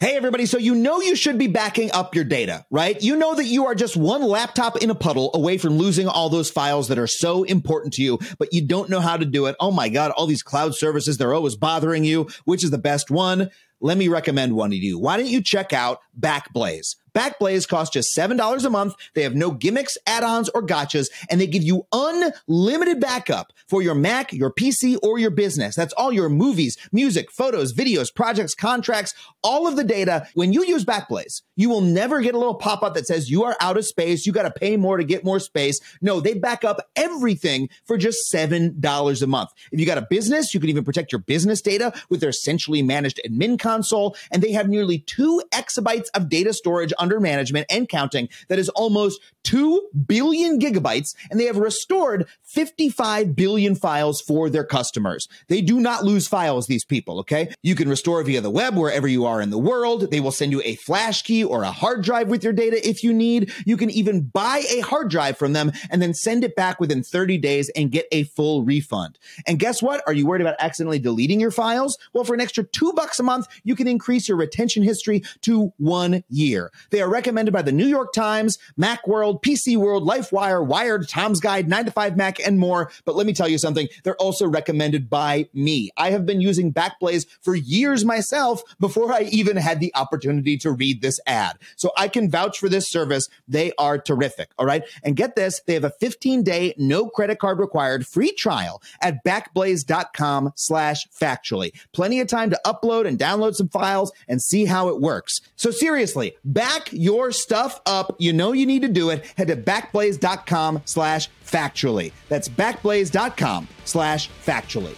Hey, everybody. So, you know, you should be backing up your data, right? You know that you are just one laptop in a puddle away from losing all those files that are so important to you, but you don't know how to do it. Oh my God, all these cloud services, they're always bothering you. Which is the best one? Let me recommend one to you. Why don't you check out Backblaze? Backblaze costs just $7 a month. They have no gimmicks, add-ons, or gotchas, and they give you unlimited backup for your Mac, your PC, or your business. That's all your movies, music, photos, videos, projects, contracts, all of the data. When you use Backblaze, you will never get a little pop-up that says you are out of space. You got to pay more to get more space. No, they back up everything for just $7 a month. If you got a business, you can even protect your business data with their centrally managed admin console, and they have nearly two exabytes of data storage under management and counting that is almost 2 billion gigabytes, and they have restored 55 billion files for their customers. They do not lose files, these people, okay? You can restore via the web wherever you are in the world. They will send you a flash key or a hard drive with your data if you need. You can even buy a hard drive from them and then send it back within 30 days and get a full refund. And guess what? Are you worried about accidentally deleting your files? Well, for an extra two bucks a month, you can increase your retention history to one year. They are recommended by the New York Times, Macworld, PC World, LifeWire, Wired, Tom's Guide, 9 to 5 Mac, and more. But let me tell you something. They're also recommended by me. I have been using Backblaze for years myself before I even had the opportunity to read this ad. So I can vouch for this service. They are terrific. All right. And get this, they have a 15 day, no credit card required free trial at backblaze.com slash factually. Plenty of time to upload and download some files and see how it works. So seriously, back your stuff up. You know you need to do it. Head to backblaze.com slash factually. That's backblaze.com slash factually.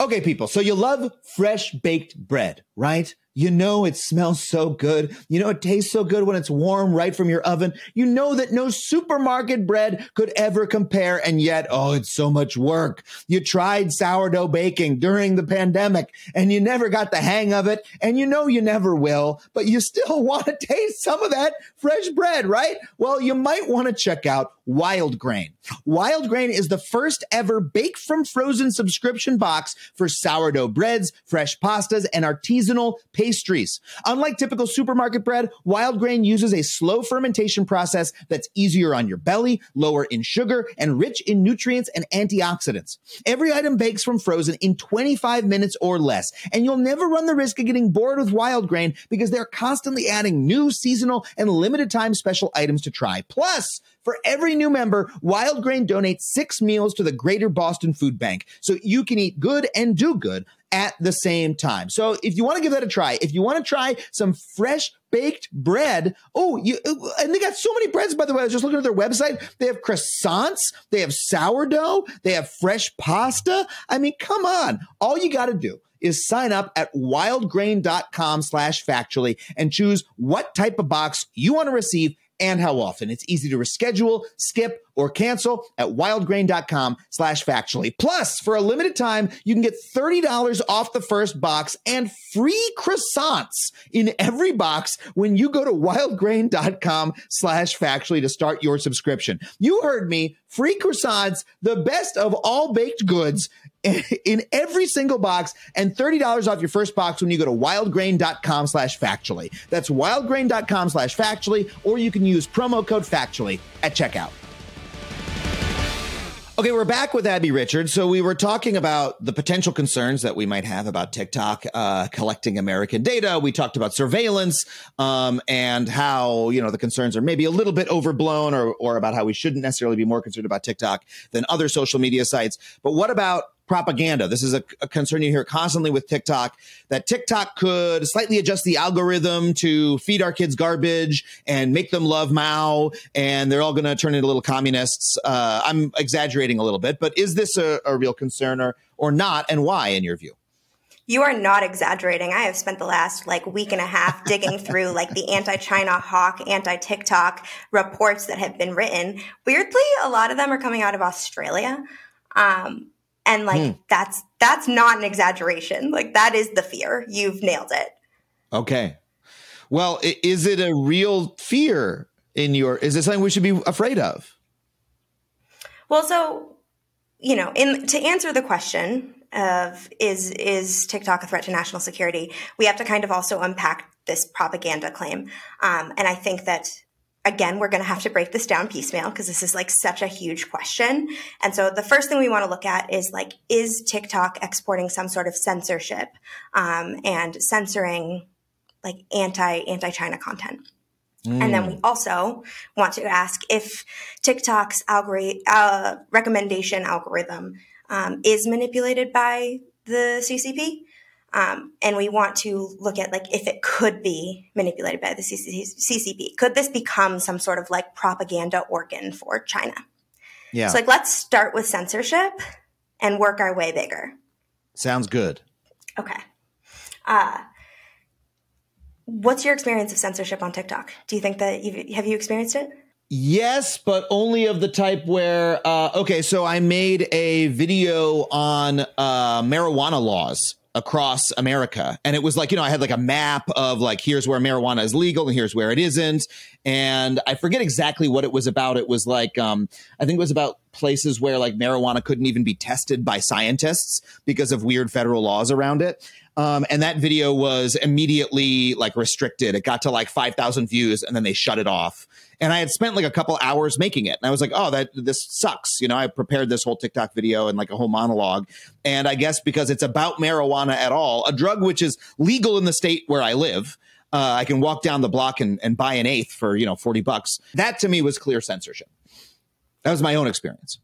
Okay, people, so you love fresh baked bread, right? You know it smells so good. You know it tastes so good when it's warm right from your oven. You know that no supermarket bread could ever compare. And yet, oh, it's so much work. You tried sourdough baking during the pandemic and you never got the hang of it. And you know you never will, but you still want to taste some of that fresh bread, right? Well, you might want to check out Wild Grain. Wild Grain is the first ever bake from frozen subscription box for sourdough breads, fresh pastas, and artisanal pastries. Unlike typical supermarket bread, Wild Grain uses a slow fermentation process that's easier on your belly, lower in sugar, and rich in nutrients and antioxidants. Every item bakes from frozen in 25 minutes or less, and you'll never run the risk of getting bored with Wild Grain because they're constantly adding new seasonal and limited time special items to try. Plus, for every new member, Wild Grain donates six meals to the Greater Boston Food Bank so you can eat good and do good at the same time. So if you want to give that a try, if you want to try some fresh baked bread. Oh, you uh, and they got so many breads, by the way. I was just looking at their website. They have croissants, they have sourdough, they have fresh pasta. I mean, come on. All you got to do is sign up at wildgrain.com slash factually and choose what type of box you want to receive and how often. It's easy to reschedule, skip, or cancel at wildgrain.com slash factually. Plus, for a limited time, you can get $30 off the first box and free croissants in every box when you go to wildgrain.com slash factually to start your subscription. You heard me. Free croissants, the best of all baked goods in every single box and $30 off your first box when you go to wildgrain.com slash factually. That's wildgrain.com slash factually, or you can use promo code factually at checkout. Okay, we're back with Abbie Richards. So we were talking about the potential concerns that we might have about TikTok uh, collecting American data. We talked about surveillance um, and how you know the concerns are maybe a little bit overblown, or or about how we shouldn't necessarily be more concerned about TikTok than other social media sites. But what about propaganda. This is a, a, concern you hear constantly with TikTok that TikTok could slightly adjust the algorithm to feed our kids garbage and make them love Mao, and they're all going to turn into little communists. Uh, I'm exaggerating a little bit, but is this a, a real concern or or not, and why, in your view? You are not exaggerating. I have spent the last like week and a half digging through like the anti-China hawk, anti-TikTok reports that have been written. Weirdly, a lot of them are coming out of Australia. Um, and like hmm. that's that's not an exaggeration. Like that is the fear. You've nailed it. Okay. Well is it a real fear in your is it something we should be afraid of? Well so you know in to answer the question of is is tiktok a threat to national security we have to kind of also unpack this propaganda claim. Um, and i think that again, we're going to have to break this down piecemeal because this is like such a huge question. And so the first thing we want to look at is like, is TikTok exporting some sort of censorship um, and censoring like anti anti China content? Mm. And then we also want to ask if TikTok's algorithm uh, recommendation algorithm um, is manipulated by the CCP. Um, and we want to look at like if it could be manipulated by the CCP. Could this become some sort of like propaganda organ for China? Yeah. So like let's start with censorship and work our way bigger. Sounds good. Okay. Uh, what's your experience of censorship on TikTok? Do you think that you have you experienced it? Yes, but only of the type where uh, okay, so I made a video on uh, marijuana laws across America. And it was like, you know, I had like a map of like, here's where marijuana is legal and here's where it isn't. And I forget exactly what it was about. It was like, um, I think it was about places where like marijuana couldn't even be tested by scientists because of weird federal laws around it. Um, and that video was immediately like restricted. It got to like 5,000 views and then they shut it off. And I had spent like a couple hours making it. And I was like, oh, that this sucks. You know, I prepared this whole TikTok video and like a whole monologue. And I guess because it's about marijuana at all, a drug which is legal in the state where I live, uh, I can walk down the block and, and buy an eighth for, you know, 40 bucks. That to me was clear censorship. That was my own experience.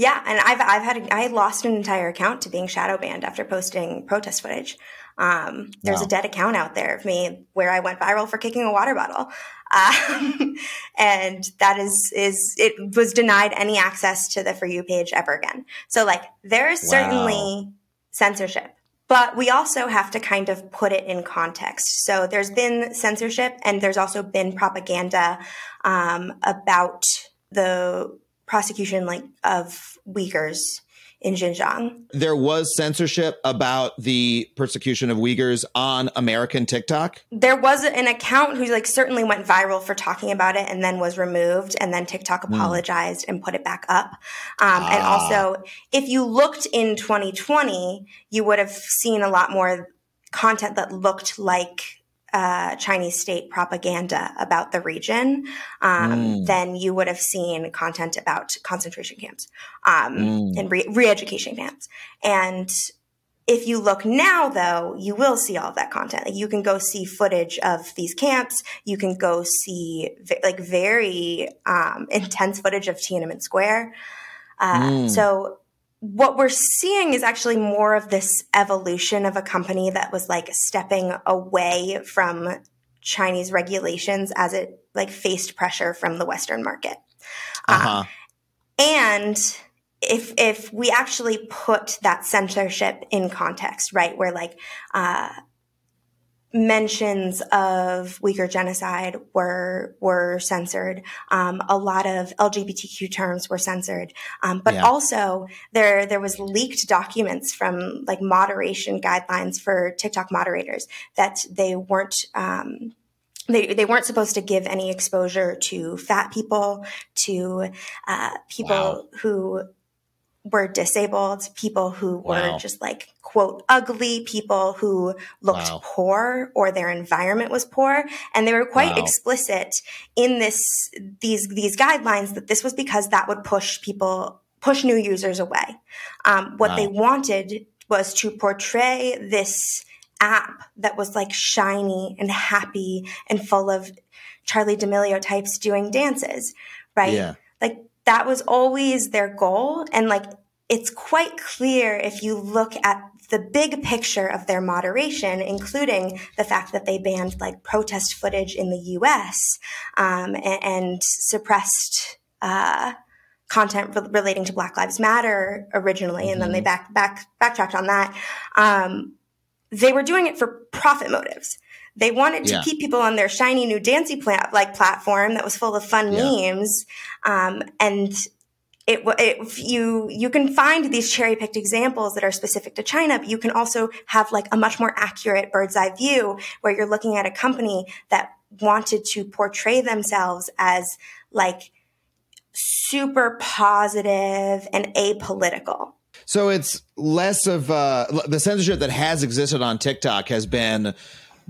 Yeah, and I've I've had I lost an entire account to being shadow banned after posting protest footage. Um, there's wow. a dead account out there of me where I went viral for kicking a water bottle, um, and that is is it was denied any access to the for you page ever again. So like there is certainly wow. censorship, but we also have to kind of put it in context. So there's been censorship, and there's also been propaganda um, about the prosecution like of Uyghurs in Xinjiang. There was censorship about the persecution of Uyghurs on American TikTok. There was an account who like certainly went viral for talking about it and then was removed and then TikTok hmm. apologized mm. and put it back up. Um, ah. And also, if you looked in 2020, you would have seen a lot more content that looked like uh, Chinese state propaganda about the region, um, mm. then you would have seen content about concentration camps um, mm. and re education camps. And if you look now, though, you will see all of that content. Like you can go see footage of these camps. You can go see like very um, intense footage of Tiananmen Square. Uh, mm. So what we're seeing is actually more of this evolution of a company that was like stepping away from Chinese regulations as it like faced pressure from the Western market. Uh-huh. Uh, and if if we actually put that censorship in context, right, where like uh, mentions of Uyghur genocide were were censored. Um, a lot of LGBTQ terms were censored, um, but Yeah. also there there was leaked documents from like moderation guidelines for TikTok moderators that they weren't. Um, they, they weren't supposed to give any exposure to fat people, to uh, people Wow. who were disabled, people who Wow. were just like quote ugly, people who looked Wow. poor or their environment was poor, and they were quite Wow. explicit in this these these guidelines that this was because that would push people push new users away. Um, what they wanted was to portray this app that was like shiny and happy and full of Charli D'Amelio types doing dances, right? Yeah. Like that was always their goal. And like it's quite clear if you look at the big picture of their moderation, including the fact that they banned like protest footage in the US um, and, and suppressed uh, content re- relating to Black Lives Matter originally, and then they back back backtracked on that. Um, they were doing it for profit motives. They wanted to Yeah. keep people on their shiny new dancy pla- like platform that was full of fun Yeah. memes, um, and it, it you you can find these cherry picked examples that are specific to China, but you can also have like a much more accurate bird's eye view where you're looking at a company that wanted to portray themselves as like super positive and apolitical. So it's less of uh, the censorship that has existed on TikTok has been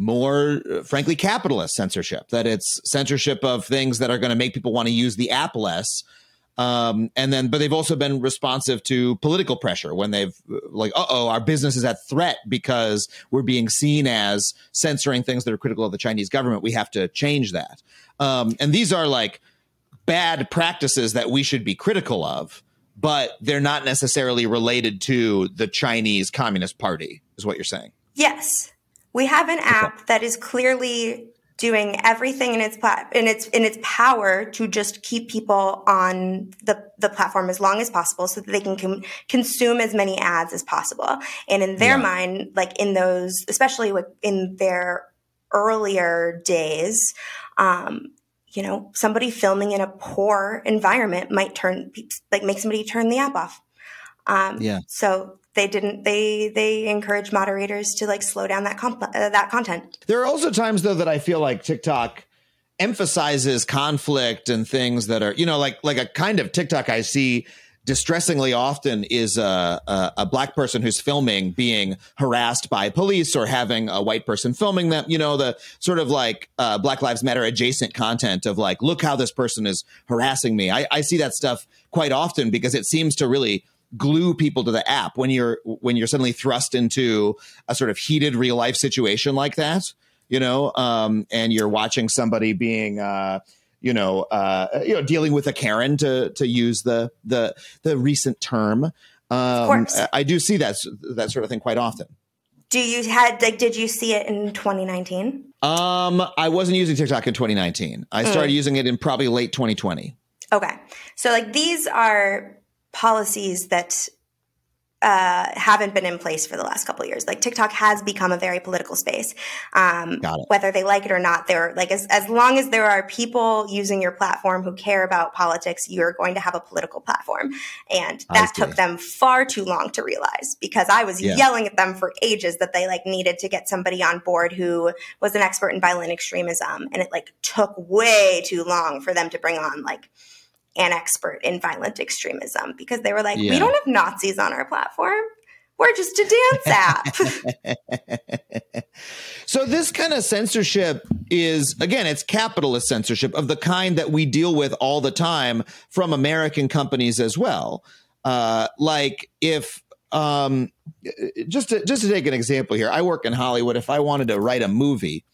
more, uh, frankly, capitalist censorship. That it's censorship of things that are going to make people want to use the app less. Um, and then, but they've also been responsive to political pressure when they've uh, like, uh oh, our business is at threat because we're being seen as censoring things that are critical of the Chinese government. We have to change that. Um, and these are like bad practices that we should be critical of, but they're not necessarily related to the Chinese Communist Party, is what you're saying. Yes, we have an app that is clearly doing everything in its plat- in its in its power to just keep people on the the platform as long as possible so that they can com- consume as many ads as possible. And in their Yeah. mind, like in those, especially with, in their earlier days, um, you know, somebody filming in a poor environment might turn like make somebody turn the app off. Um, Yeah. So they didn't. They they encourage moderators to like slow down that comp- uh, that content. There are also times though that I feel like TikTok emphasizes conflict and things that are, you know, like like a kind of TikTok I see distressingly often is a, a, a black person who's filming being harassed by police or having a white person filming them. You know, the sort of like uh, Black Lives Matter adjacent content of like, look how this person is harassing me. I, I see that stuff quite often because it seems to really glue people to the app when you're when you're suddenly thrust into a sort of heated real life situation like that you know um and you're watching somebody being uh you know uh you know dealing with a karen to to use the the the recent term um course. I- i do see that that sort of thing quite often Do you had like? Did you see it in 2019? um i wasn't using tiktok in 2019 i started using it in probably late 2020 Okay, so like these are policies that uh, haven't been in place for the last couple of years. Like TikTok has become a very political space. Um. Whether they like it or not, they're like as as long as there are people using your platform who care about politics, you're going to have a political platform, and that took them far too long to realize because I was Yeah. yelling at them for ages that they like needed to get somebody on board who was an expert in violent extremism, and it like took way too long for them to bring on like an expert in violent extremism because they were like, Yeah. we don't have Nazis on our platform. We're just a dance app. So this kind of censorship is again, it's capitalist censorship of the kind that we deal with all the time from American companies as well. Uh, like if um, just to just to take an example here, I work in Hollywood. If I wanted to write a movie,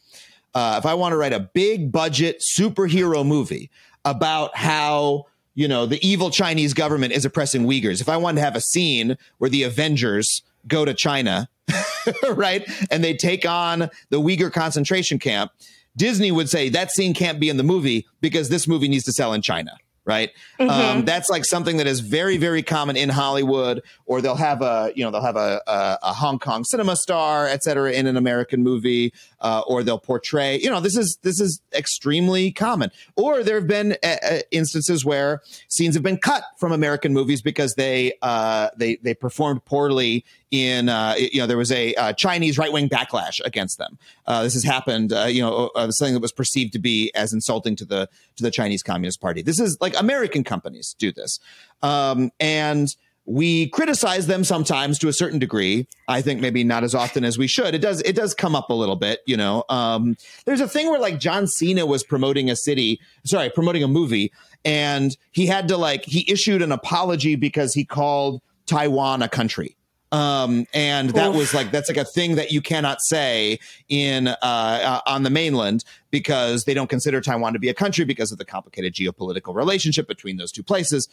uh, if I want to write a big budget superhero movie about how you know, the evil Chinese government is oppressing Uyghurs. If I wanted to have a scene where the Avengers go to China, right, and they take on the Uyghur concentration camp, Disney would say that scene can't be in the movie because this movie needs to sell in China right? Mm-hmm. Um, that's like something that is very, very common in Hollywood, or they'll have a, you know, they'll have a, a, a Hong Kong cinema star, et cetera, in an American movie, uh, or they'll portray, you know, this is this is extremely common. Or there have been uh, uh instances where scenes have been cut from American movies because they uh, they they performed poorly in uh, you know there was a uh, Chinese right wing backlash against them. Uh, this has happened, uh, you know, something that was perceived to be as insulting to the to the Chinese Communist Party. This is like American companies do this, um, and we criticize them sometimes to a certain degree. I think maybe not as often as we should. It does it does come up a little bit, you know. Um, there's a thing where like John Cena was promoting a city, sorry, promoting a movie, and he had to like he issued an apology because he called Taiwan a country um, and that Oof. was like that's like a thing that you cannot say in uh, uh, on the mainland because they don't consider Taiwan to be a country because of the complicated geopolitical relationship between those two places.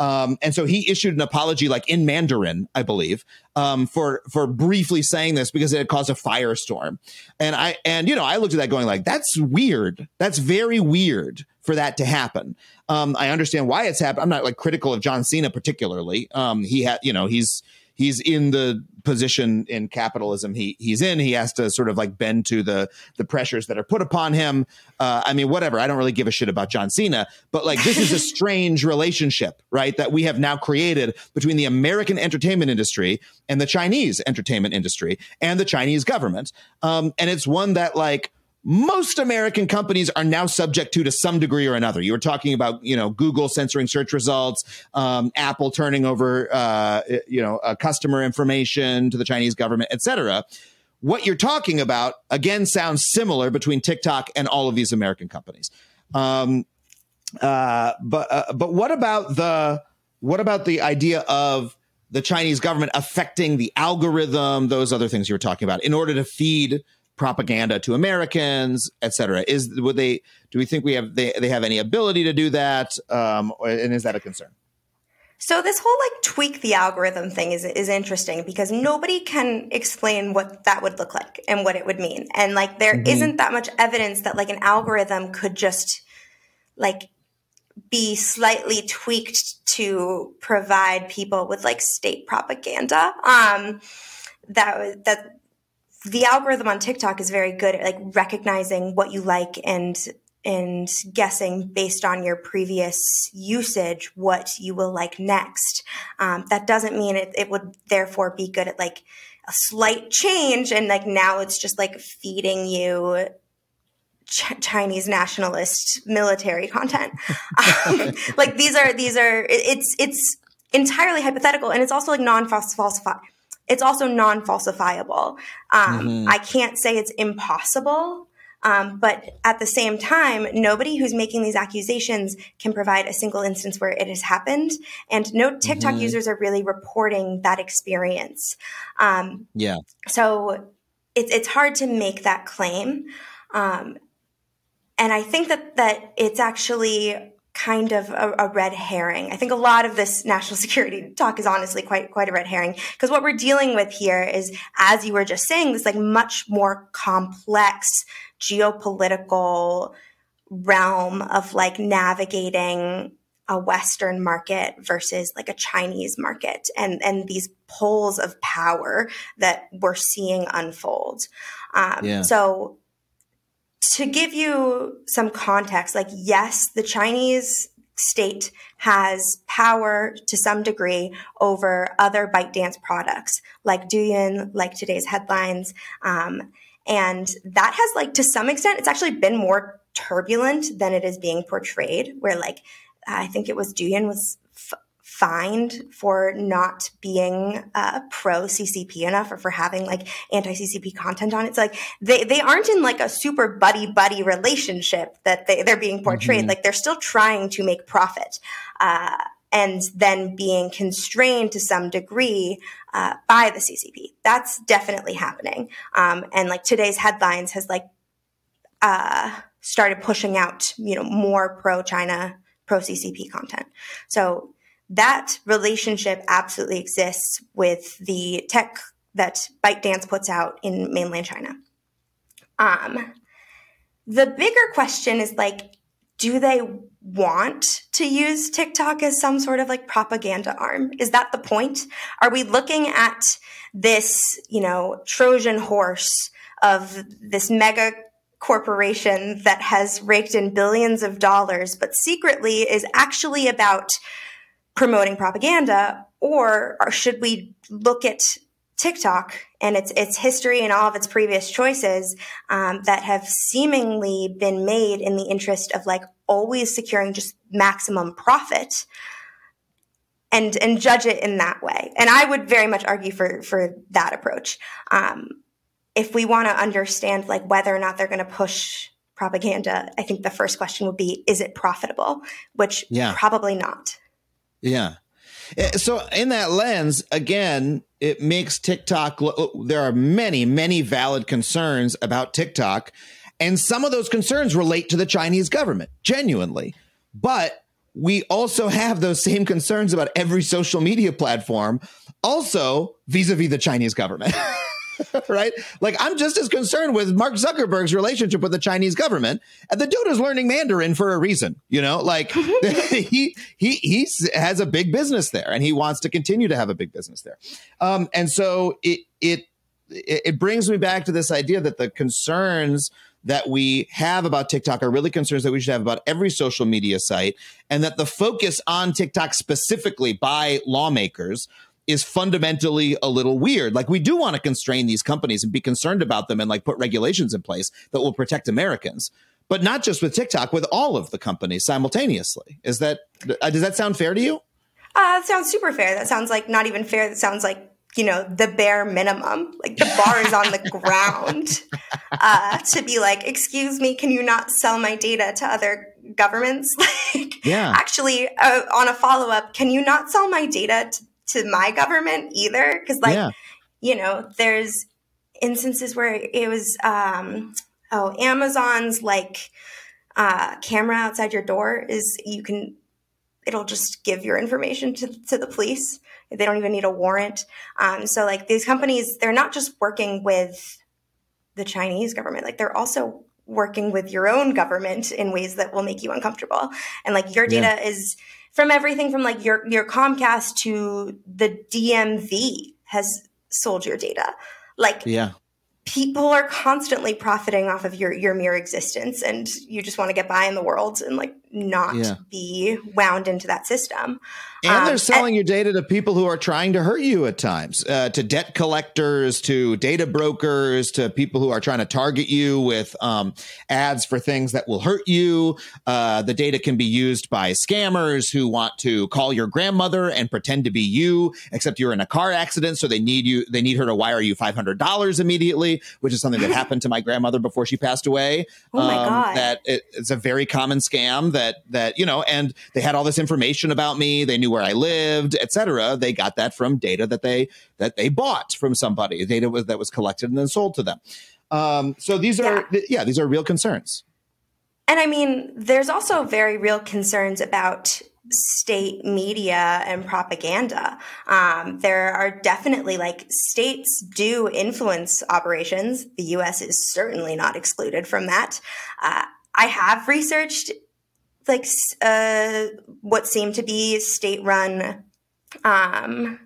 Um, and so he issued an apology, like in Mandarin, I believe, um, for for briefly saying this because it had caused a firestorm. And I and you know I looked at that going like that's weird. That's very weird for that to happen. Um, I understand why it's happened. I'm not like critical of John Cena particularly. Um, he had you know he's he's in the position in capitalism he he's in. He has to sort of like bend to the the pressures that are put upon him. Uh, I mean, whatever. I don't really give a shit about John Cena, but like this is a strange relationship, right? That we have now created between the American entertainment industry and the Chinese entertainment industry and the Chinese government, um, and it's one that like most American companies are now subject to to some degree or another. You were talking about, you know, Google censoring search results, um, Apple turning over, uh, you know, uh, customer information to the Chinese government, et cetera. What you're talking about again sounds similar between TikTok and all of these American companies. Um, uh, but uh, but what about the what about the idea of the Chinese government affecting the algorithm, those other things you were talking about, in order to feed propaganda to Americans, et cetera. Is would they? Do we think we have they they have any ability to do that? Um, and is that a concern? So this whole like tweak the algorithm thing is is interesting because nobody can explain what that would look like and what it would mean. And like there mm-hmm. not that much evidence that like an algorithm could just like be slightly tweaked to provide people with like state propaganda. Um that that the algorithm on TikTok is very good at like recognizing what you like and and guessing based on your previous usage what you will like next. Um, that doesn't mean it, it would therefore be good at like a slight change and like now it's just like feeding you Ch- Chinese nationalist military content. um, like these are these are it's it's entirely hypothetical and it's also like non-falsifiable it's also non-falsifiable. Um, mm-hmm. I can't say it's impossible, um, but at the same time, nobody who's making these accusations can provide a single instance where it has happened, and no TikTok mm-hmm. users are really reporting that experience. Um, yeah. So it's it's hard to make that claim, um, and I think that that it's actually kind of a, a, red herring. I think a lot of this national security talk is honestly quite quite a red herring because what we're dealing with here is, as you were just saying, this like much more complex geopolitical realm of like navigating a Western market versus like a Chinese market and, and these poles of power that we're seeing unfold. Um, yeah. So to give you some context, like, yes, the Chinese state has power to some degree over other ByteDance products like Douyin, like today's headlines. Um, and that has, like, to some extent, it's actually been more turbulent than it is being portrayed, where, like, I think it was Douyin was fined for not being uh, pro CCP enough or for having like anti CCP content on it. So like they, they aren't in like a super buddy buddy relationship that they, they're being portrayed. Mm-hmm. Like they're still trying to make profit. Uh, and then being constrained to some degree uh, by the CCP. That's definitely happening. Um, and like today's headlines has like uh, started pushing out, you know, more pro China pro CCP content. So that relationship absolutely exists with the tech that ByteDance puts out in mainland China. Um, the bigger question is like, do they want to use TikTok as some sort of like propaganda arm? Is that the point? Are we looking at this, you know, Trojan horse of this mega corporation that has raked in billions of dollars, but secretly is actually about promoting propaganda? Or, or should we look at TikTok and its its history and all of its previous choices um, that have seemingly been made in the interest of like always securing just maximum profit and and judge it in that way. And I would very much argue for for that approach. Um, if we want to understand like whether or not they're going to push propaganda, I think the first question would be: Is it profitable? Which Yeah. probably not. Yeah. Eh, So in that lens, again, it makes TikTok. There are many, many valid concerns about TikTok, and some of those concerns relate to the Chinese government, genuinely. But we also have those same concerns about every social media platform, also vis-a-vis the Chinese government. right? Like I'm just as concerned with Mark Zuckerberg's relationship with the Chinese government. And the dude is learning Mandarin for a reason, you know? Like he he he has a big business there and he wants to continue to have a big business there. Um and so it it it it brings me back to this idea that the concerns that we have about TikTok are really concerns that we should have about every social media site, and that the focus on TikTok specifically by lawmakers is fundamentally a little weird. Like we do want to constrain these companies and be concerned about them and like put regulations in place that will protect Americans. But not just with TikTok, with all of the companies simultaneously. Is that uh, does that sound fair to you? Uh, that sounds super fair. That sounds like not even fair. That sounds like, you know, the bare minimum. Like the bar is on the ground uh, to be like, excuse me, can you not sell my data to other governments? like, Yeah. actually, uh, on a follow up, can you not sell my data to, to my government either? Because, like, Yeah. you know, there's instances where it was, um, oh, Amazon's like uh, camera outside your door is you can it'll just give your information to, to the police. They don't even need a warrant. Um, so like these companies, they're not just working with the Chinese government, like they're also working with your own government in ways that will make you uncomfortable. And like your data is from everything from like your your Comcast to the DMV has sold your data. Like Yeah. people are constantly profiting off of your your mere existence and you just want to get by in the world and like not Yeah. be wound into that system And Um, they're selling your data to people who are trying to hurt you at times, uh, to debt collectors, to data brokers, to people who are trying to target you with um, ads for things that will hurt you. Uh, the data can be used by scammers who want to call your grandmother and pretend to be you, except you're in a car accident, so they need you. They need her to wire you five hundred dollars immediately, which is something that happened to my grandmother before she passed away. Oh my God. That it, it's a very common scam that that you know, and they had all this information about me. They knew where I lived, etc. They got that from data that they that they bought from somebody. Data was that was collected and then sold to them. Um, so these are yeah, these are real concerns. and i mean there's also very real concerns about state media and propaganda um, there are definitely like states do influence operations the us is certainly not excluded from that uh, i have researched like uh, what seem to be state run um,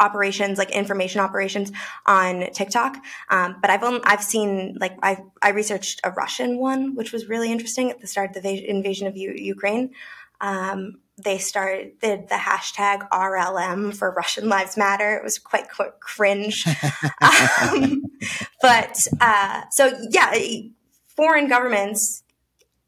operations, like information operations on TikTok. Um, but I've only, I've seen like I I researched a Russian one, which was really interesting at the start of the invasion of U- Ukraine. Um, they started the, the hashtag RLM for Russian Lives Matter. It was quite, quite cringe. um, but uh, so yeah, foreign governments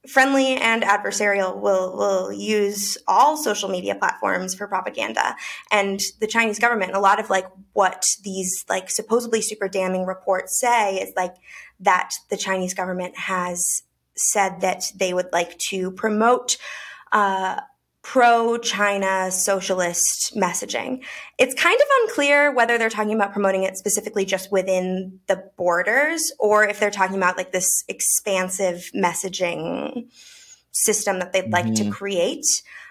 friendly and adversarial will will use all social media platforms for propaganda. And the chinese government a lot of like what these like supposedly super damning reports say is like that the chinese government has said that they would like to promote uh, pro China socialist messaging. It's kind of unclear whether they're talking about promoting it specifically just within the borders or if they're talking about like this expansive messaging system that they'd like to create.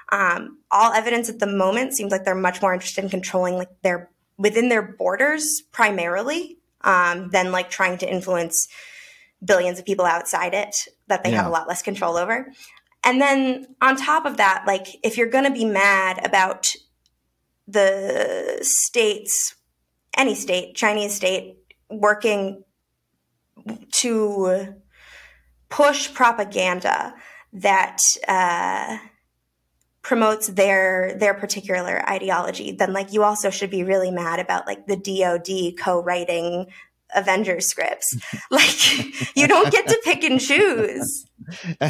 Um, all evidence at the moment seems like they're much more interested in controlling like their within their borders primarily um, than like trying to influence billions of people outside it that they have a lot less control over. And then on top of that, like if you're going to be mad about the states, any state, Chinese state, working to push propaganda that uh, promotes their their particular ideology, then like you also should be really mad about like the DoD co-writing Avengers scripts. like you don't get to pick and choose.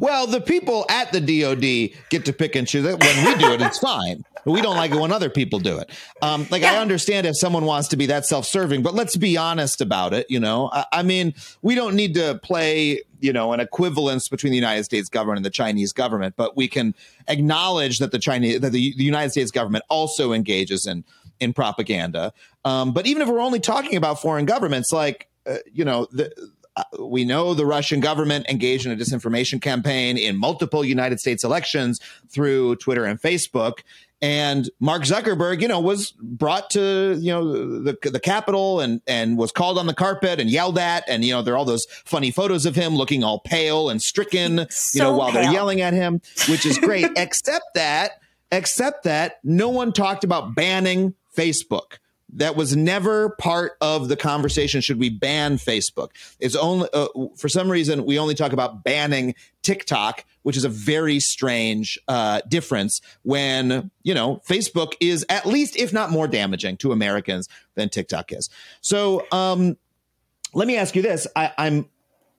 well, the people at the DoD get to pick and choose. When we do it, it's fine. We don't like it when other people do it. Um, like I understand if someone wants to be that self-serving, but let's be honest about it. You know, I, I mean, we don't need to play, you know, an equivalence between the United States government and the Chinese government, but we can acknowledge that the Chinese, that the, the United States government also engages in in propaganda. Um, but even if we're only talking about foreign governments, like uh, you know, the, uh, we know the Russian government engaged in a disinformation campaign in multiple United States elections through Twitter and Facebook. And Mark Zuckerberg, you know, was brought to you know the the Capitol and and was called on the carpet and yelled at, and you know there are all those funny photos of him looking all pale and stricken, you know, while they're yelling at him, which is great. except that, except that, no one talked about banning Facebook. That was never part of the conversation. Should we ban Facebook? It's only uh, for some reason we only talk about banning TikTok, which is a very strange uh, difference. When you know Facebook is at least, if not more damaging to Americans than TikTok is. So um, let me ask you this: I, I'm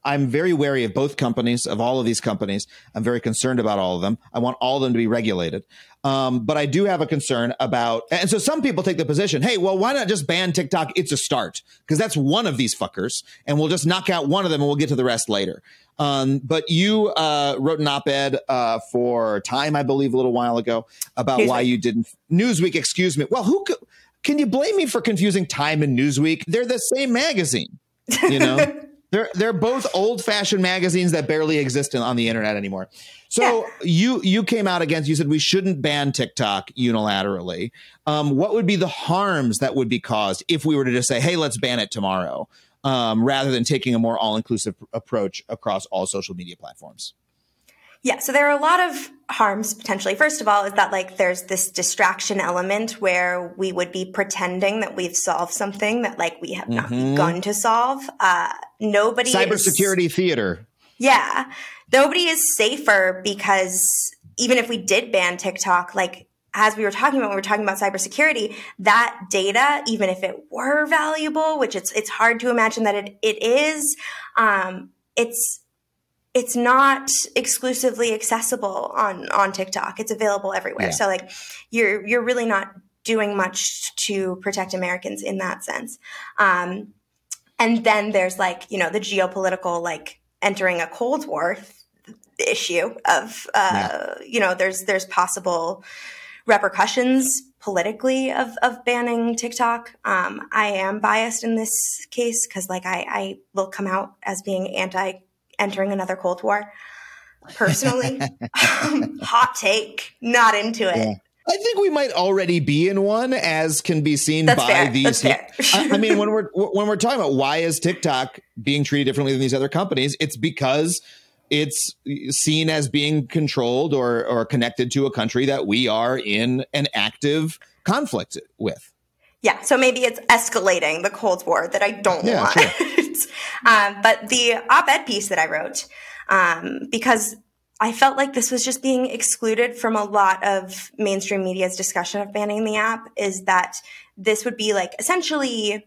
I'm very wary of both companies, of all of these companies. I'm very concerned about all of them. I want all of them to be regulated. Um, but I do have a concern about, and so some people take the position, hey, well, why not just ban TikTok? It's a start because that's one of these fuckers, and we'll just knock out one of them, and we'll get to the rest later. Um, but you uh, wrote an op-ed uh, for Time, I believe, a little while ago about why you didn't Newsweek. Excuse me. Well, who could, can you blame me for confusing Time and Newsweek? They're the same magazine. You know. They're they're both old fashioned magazines that barely exist in, on the internet anymore. So you you came out against you said we shouldn't ban TikTok unilaterally. Um, what would be the harms that would be caused if we were to just say, hey, let's ban it tomorrow, um, rather than taking a more all inclusive approach across all social media platforms? Yeah, so there are a lot of harms potentially. First of all, is that like there's this distraction element where we would be pretending that we've solved something that like we have not begun to solve. Uh, nobody is- Cybersecurity theater. yeah, nobody is safer because even if we did ban TikTok, like as we were talking about when we were talking about cybersecurity, that data, even if it were valuable, which it's it's hard to imagine that it it is, um, it's it's not exclusively accessible on on TikTok. It's available everywhere. Yeah. So like you're you're really not doing much to protect Americans in that sense. Um, and then there's like you know the geopolitical like entering a cold war issue of uh, you know there's there's possible repercussions politically of of banning TikTok. Um, I am biased in this case because like I, I will come out as being anti entering another cold war. Personally, hot take, not into it. I think we might already be in one, as can be seen That's by fair. these. I, I mean, when we're when we're talking about why is TikTok being treated differently than these other companies, it's because it's seen as being controlled or or connected to a country that we are in an active conflict with. Yeah, so maybe it's escalating the Cold War that I don't Yeah, want. um, but the op ed piece that I wrote, um, because I felt like this was just being excluded from a lot of mainstream media's discussion of banning the app, is that this would be like essentially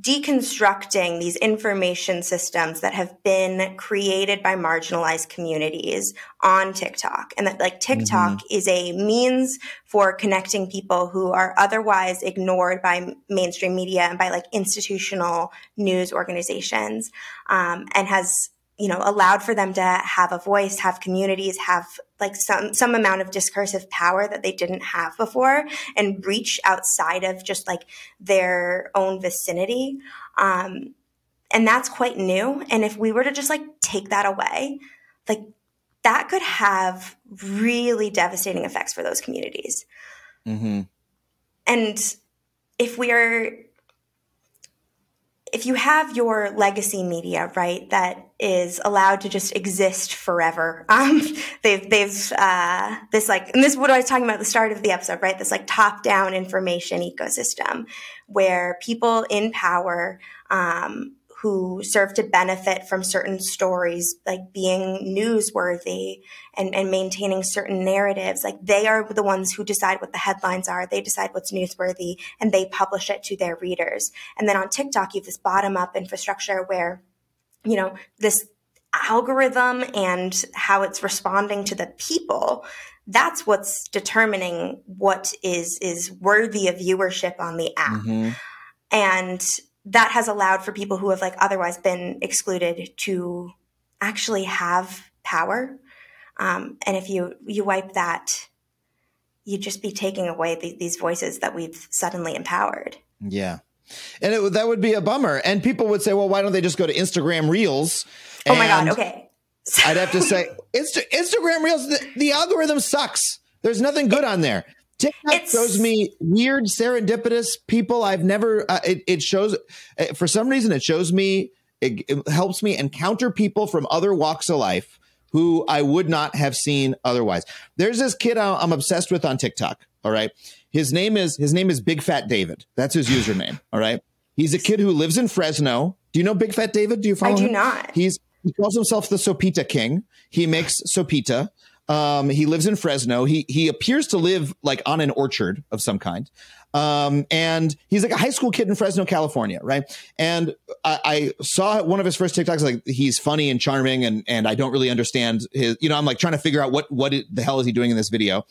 deconstructing these information systems that have been created by marginalized communities on TikTok and that like TikTok is a means for connecting people who are otherwise ignored by mainstream media and by like institutional news organizations um, and has you know allowed for them to have a voice have communities have like some some amount of discursive power that they didn't have before and reach outside of just like their own vicinity um, and that's quite new and if we were to just like take that away like that could have really devastating effects for those communities. Mm-hmm. And if we are if you have your legacy media, right, that is allowed to just exist forever, um, they've, they've, uh, this like, and this is what I was talking about at the start of the episode, right? This like top down information ecosystem where people in power, um, who serve to benefit from certain stories, like being newsworthy and, and maintaining certain narratives. Like they are the ones who decide what the headlines are. They decide what's newsworthy and they publish it to their readers. And then on TikTok, you have this bottom up infrastructure where, you know, this algorithm and how it's responding to the people that's what's determining what is is worthy of viewership on the app Mm-hmm. and that has allowed for people who have like otherwise been excluded to actually have power um, and if you you wipe that you'd just be taking away the, these voices that we've suddenly empowered Yeah. And it, would- that would be a bummer. And people would say, well, why don't they just go to Instagram Reels? oh my god okay I'd have to say, Insta- Instagram Reels, the, the algorithm sucks. There's nothing good on there. TikTok It's- shows me weird, serendipitous people I've never. Uh, it, it shows, uh, for some reason, it shows me, it, it helps me encounter people from other walks of life who I would not have seen otherwise. There's this kid I'm obsessed with on TikTok. All right, his name is his name is Big Fat David. That's his username. All right, he's a kid who lives in Fresno. Do you know Big Fat David? Do you follow I do him? not. He's he calls himself the Sopita King. He makes sopita. Um, he lives in Fresno. He he appears to live like on an orchard of some kind. Um, and he's like a high school kid in Fresno, California, right? And I, I saw one of his first TikToks. Like he's funny and charming, and and I don't really understand his. You know, I'm like trying to figure out what what the hell is he doing in this video,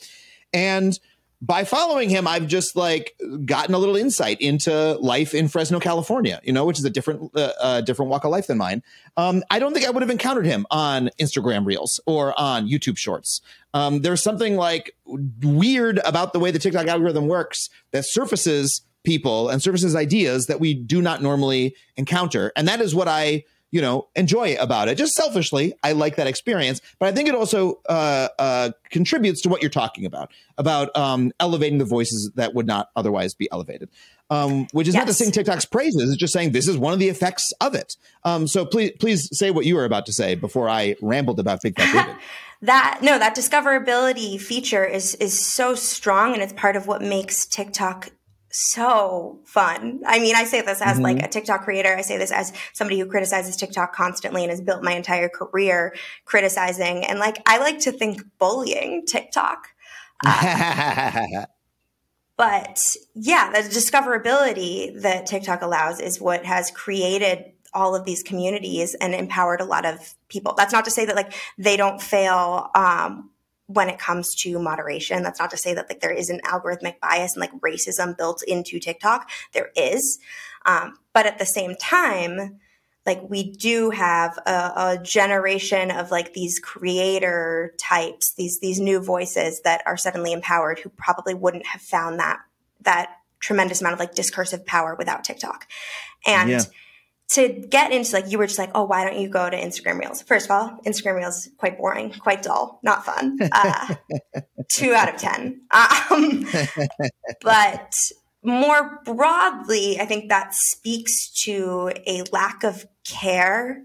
and by following him, I've just like gotten a little insight into life in Fresno, California, you know, which is a different, uh, uh, different walk of life than mine. Um, I don't think I would have encountered him on Instagram Reels or on YouTube Shorts. Um, there's something like weird about the way the TikTok algorithm works that surfaces people and surfaces ideas that we do not normally encounter, and that is what I you know enjoy about it. Just selfishly i like that experience but i think it also uh, uh, contributes to what you're talking about about um, elevating the voices that would not otherwise be elevated. Um, which is not to sing tiktok's praises it's just saying this is one of the effects of it. Um, so please please say what you were about to say before i rambled about big fat that no that discoverability feature is is so strong and it's part of what makes tiktok so fun. I mean i say this as like a tiktok creator. I say this as somebody who criticizes tiktok constantly and has built my entire career criticizing. And like i like to think bullying tiktok. But yeah, the discoverability that TikTok allows is what has created all of these communities and empowered a lot of people. That's not to say that like they don't fail um, when it comes to moderation. That's not to say that like there isn't algorithmic bias and like racism built into TikTok. There is, um, but at the same time, like we do have a, a generation of like these creator types these these new voices that are suddenly empowered who probably wouldn't have found that that tremendous amount of like discursive power without tiktok and Yeah. To get into like you were just like oh why don't you go to instagram reels? First of all instagram reels quite boring quite dull not fun. Uh, two out of ten. Um, but more broadly, I think that speaks to a lack of care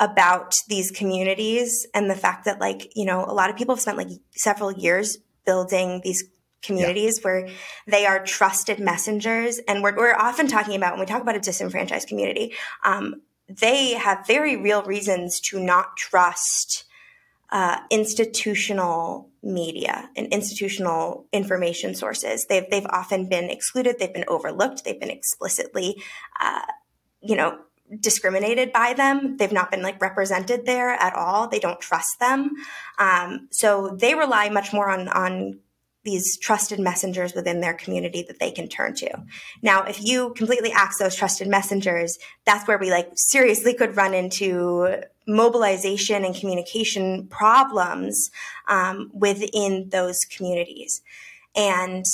about these communities and the fact that, like, you know, a lot of people have spent like several years building these communities where they are trusted messengers. And we're, we're often talking about, when we talk about a disenfranchised community, um, they have very real reasons to not trust uh, institutional media and institutional information sources. They've they've often been excluded. They've been overlooked. They've been explicitly, uh, you know, discriminated by them. They've not been like represented there at all. They don't trust them. Um, so they rely much more on on these trusted messengers within their community that they can turn to. Now, if you completely axe those trusted messengers, that's where we like seriously could run into mobilization and communication problems um, within those communities. And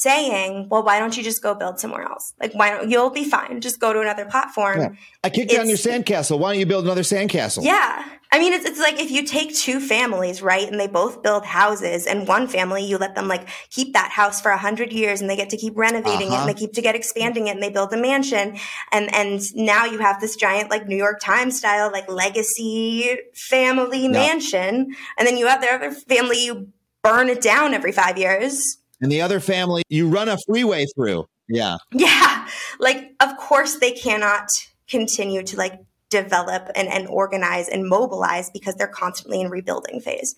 saying, well, why don't you just go build somewhere else? Like, why don't you'll be fine? Just go to another platform. Yeah. I kicked down your sandcastle. Why don't you build another sandcastle? Yeah. I mean, it's, it's like if you take two families, right, and they both build houses, and one family, you let them like keep that house for a hundred years and they get to keep renovating it Uh-huh. and they keep to get expanding it and they build a mansion. And, and now you have this giant like New York Times style, like legacy family mansion. And then you have the other family, you burn it down every five years. And the other family, you run a freeway through. Yeah. Yeah. Like, of course, they cannot continue to like develop and, and organize and mobilize because they're constantly in rebuilding phase.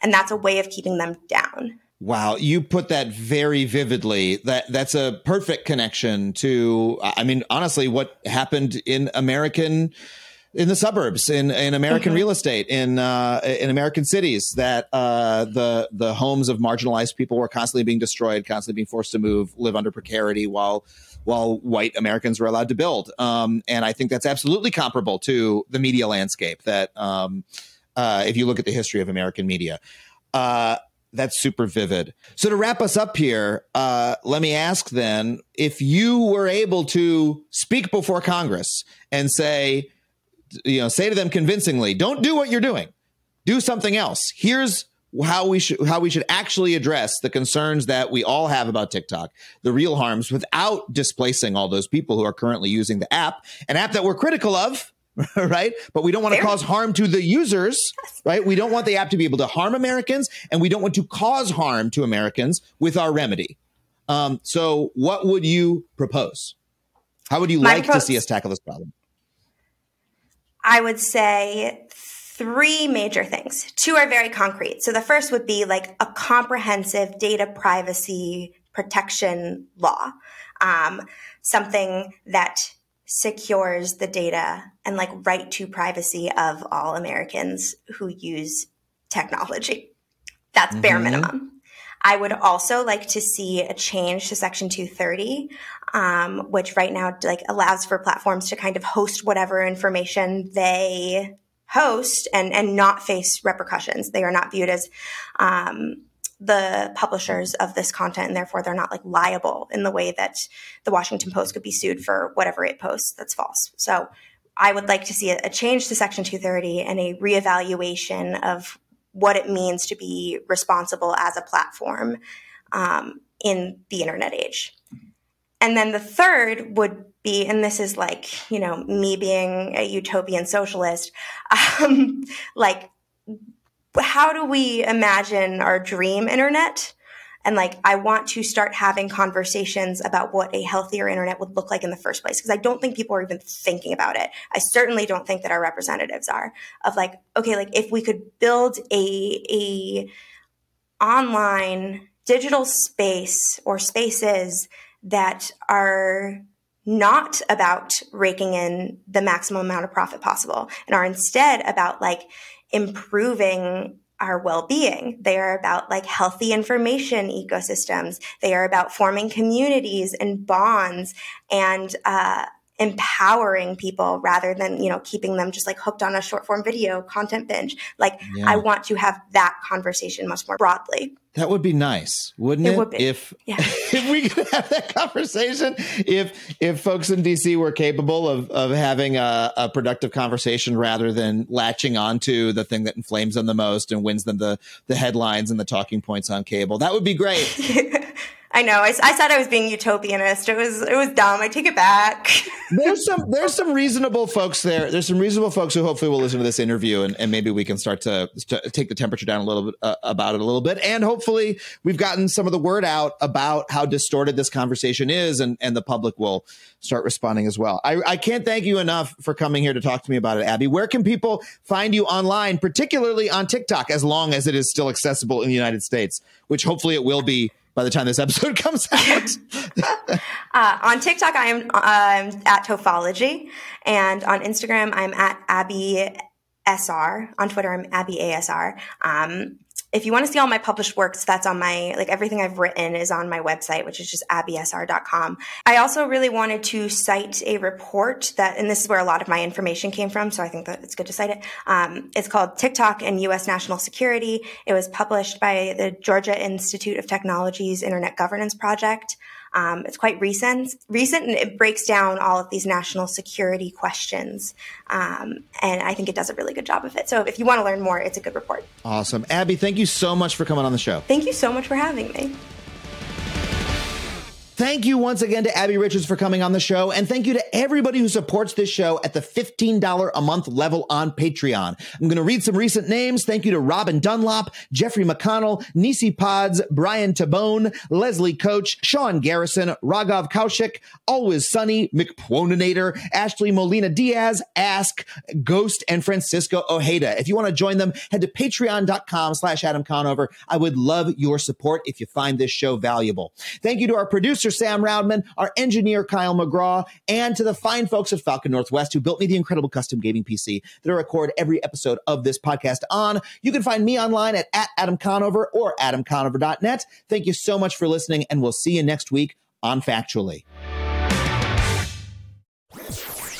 And that's a way of keeping them down. Wow, you put that very vividly. That that's a perfect connection to I mean honestly what happened in American in the suburbs in in American real estate in uh, in American cities that uh, the the homes of marginalized people were constantly being destroyed, constantly being forced to move, live under precarity while while white Americans were allowed to build. Um, and I think that's absolutely comparable to the media landscape that um, uh, if you look at the history of American media. Uh, that's super vivid. So to wrap us up here, uh, let me ask then if you were able to speak before Congress and say, you know, say to them convincingly, don't do what you're doing, do something else. Here's how we should how we should actually address the concerns that we all have about TikTok, the real harms, without displacing all those people who are currently using the app, an app that we're critical of. Right. But we don't want to cause harm to the users. Right. We don't want the app to be able to harm Americans and we don't want to cause harm to Americans with our remedy. Um, so, what would you propose? How would you My like to see us tackle this problem? I would say three major things. Two are very concrete. So the first would be like a comprehensive data privacy protection law, um, something that secures the data and like right to privacy of all Americans who use technology. That's bare Mhm. minimum. I would also like to see a change to Section 230, um, which right now like allows for platforms to kind of host whatever information they host and and not face repercussions. They are not viewed as um, the publishers of this content, and therefore they're not like liable in the way that the Washington Post could be sued for whatever it posts that's false. So. I would like to see a, change to Section 230 and a reevaluation of what it means to be responsible as a platform um, in the internet age. And then the third would be, and this is like, you know, me being a utopian socialist, um, like, how do we imagine our dream internet? And like, I want to start having conversations about what a healthier internet would look like in the first place. Because I don't think people are even thinking about it. I certainly don't think that our representatives are. Of like, okay, like if we could build a a online digital space or spaces that are not about raking in the maximum amount of profit possible and are instead about like improving our well-being. They are about like healthy information ecosystems. They are about forming communities and bonds and uh, empowering people rather than you know keeping them just like hooked on a short form video content binge. Like Yeah. i want to have that conversation much more broadly That would be nice, wouldn't it? It would be. If Yeah. if we could have that conversation, if if folks in DC were capable of of having a, a productive conversation rather than latching onto the thing that inflames them the most and wins them the the headlines and the talking points on cable, that would be great. I know. I, I said I was being utopianist. It was it was dumb. I take it back. there's some there's some reasonable folks there. There's some reasonable folks who hopefully will listen to this interview and, and maybe we can start to, to take the temperature down a little bit uh, about it a little bit. And hopefully we've gotten some of the word out about how distorted this conversation is and, and the public will start responding as well. I, I can't thank you enough for coming here to talk to me about it, Abbie. Where can people find you online, particularly on TikTok, as long as it is still accessible in the United States, which hopefully it will be by the time this episode comes out. Uh, on TikTok, I am um, at Tofology, and on Instagram, I'm at Abbie SR. On Twitter, I'm Abbie ASR. Um, if you want to see all my published works, that's on my, like everything I've written is on my website, which is just abbiesr.com. I also really wanted to cite a report that, and this is where a lot of my information came from, so I think that it's good to cite it. Um, it's called TikTok and U.S. National Security. It was published by the Georgia Institute of Technology's Internet Governance Project. Um, it's quite recent, recent, and it breaks down all of these national security questions. Um, and I think it does a really good job of it. So if you want to learn more, it's a good report. Awesome. Abbie, thank you so much for coming on the show. Thank you so much for having me. Thank you once again to Abbie Richards for coming on the show. And thank you to everybody who supports this show at the $15 a month level on Patreon. I'm going to read some recent names. Thank you to Robin Dunlop, Jeffrey McConnell, Nisi Pods, Brian Tabone, Leslie Coach, Sean Garrison, Raghav Kaushik, Always Sunny, McPwoninator, Ashley Molina Diaz, Ask, Ghost, and Francisco Ojeda. If you want to join them, head to patreon.com slash Adam Conover. I would love your support if you find this show valuable. Thank you to our producer, Sam Roudman, our engineer, Kyle McGraw, and to the fine folks at Falcon Northwest who built me the incredible custom gaming PC that I record every episode of this podcast on. You can find me online at, at Adam Conover or adamconover.net. Thank you so much for listening, and we'll see you next week on Factually.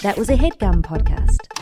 That was a headgum podcast.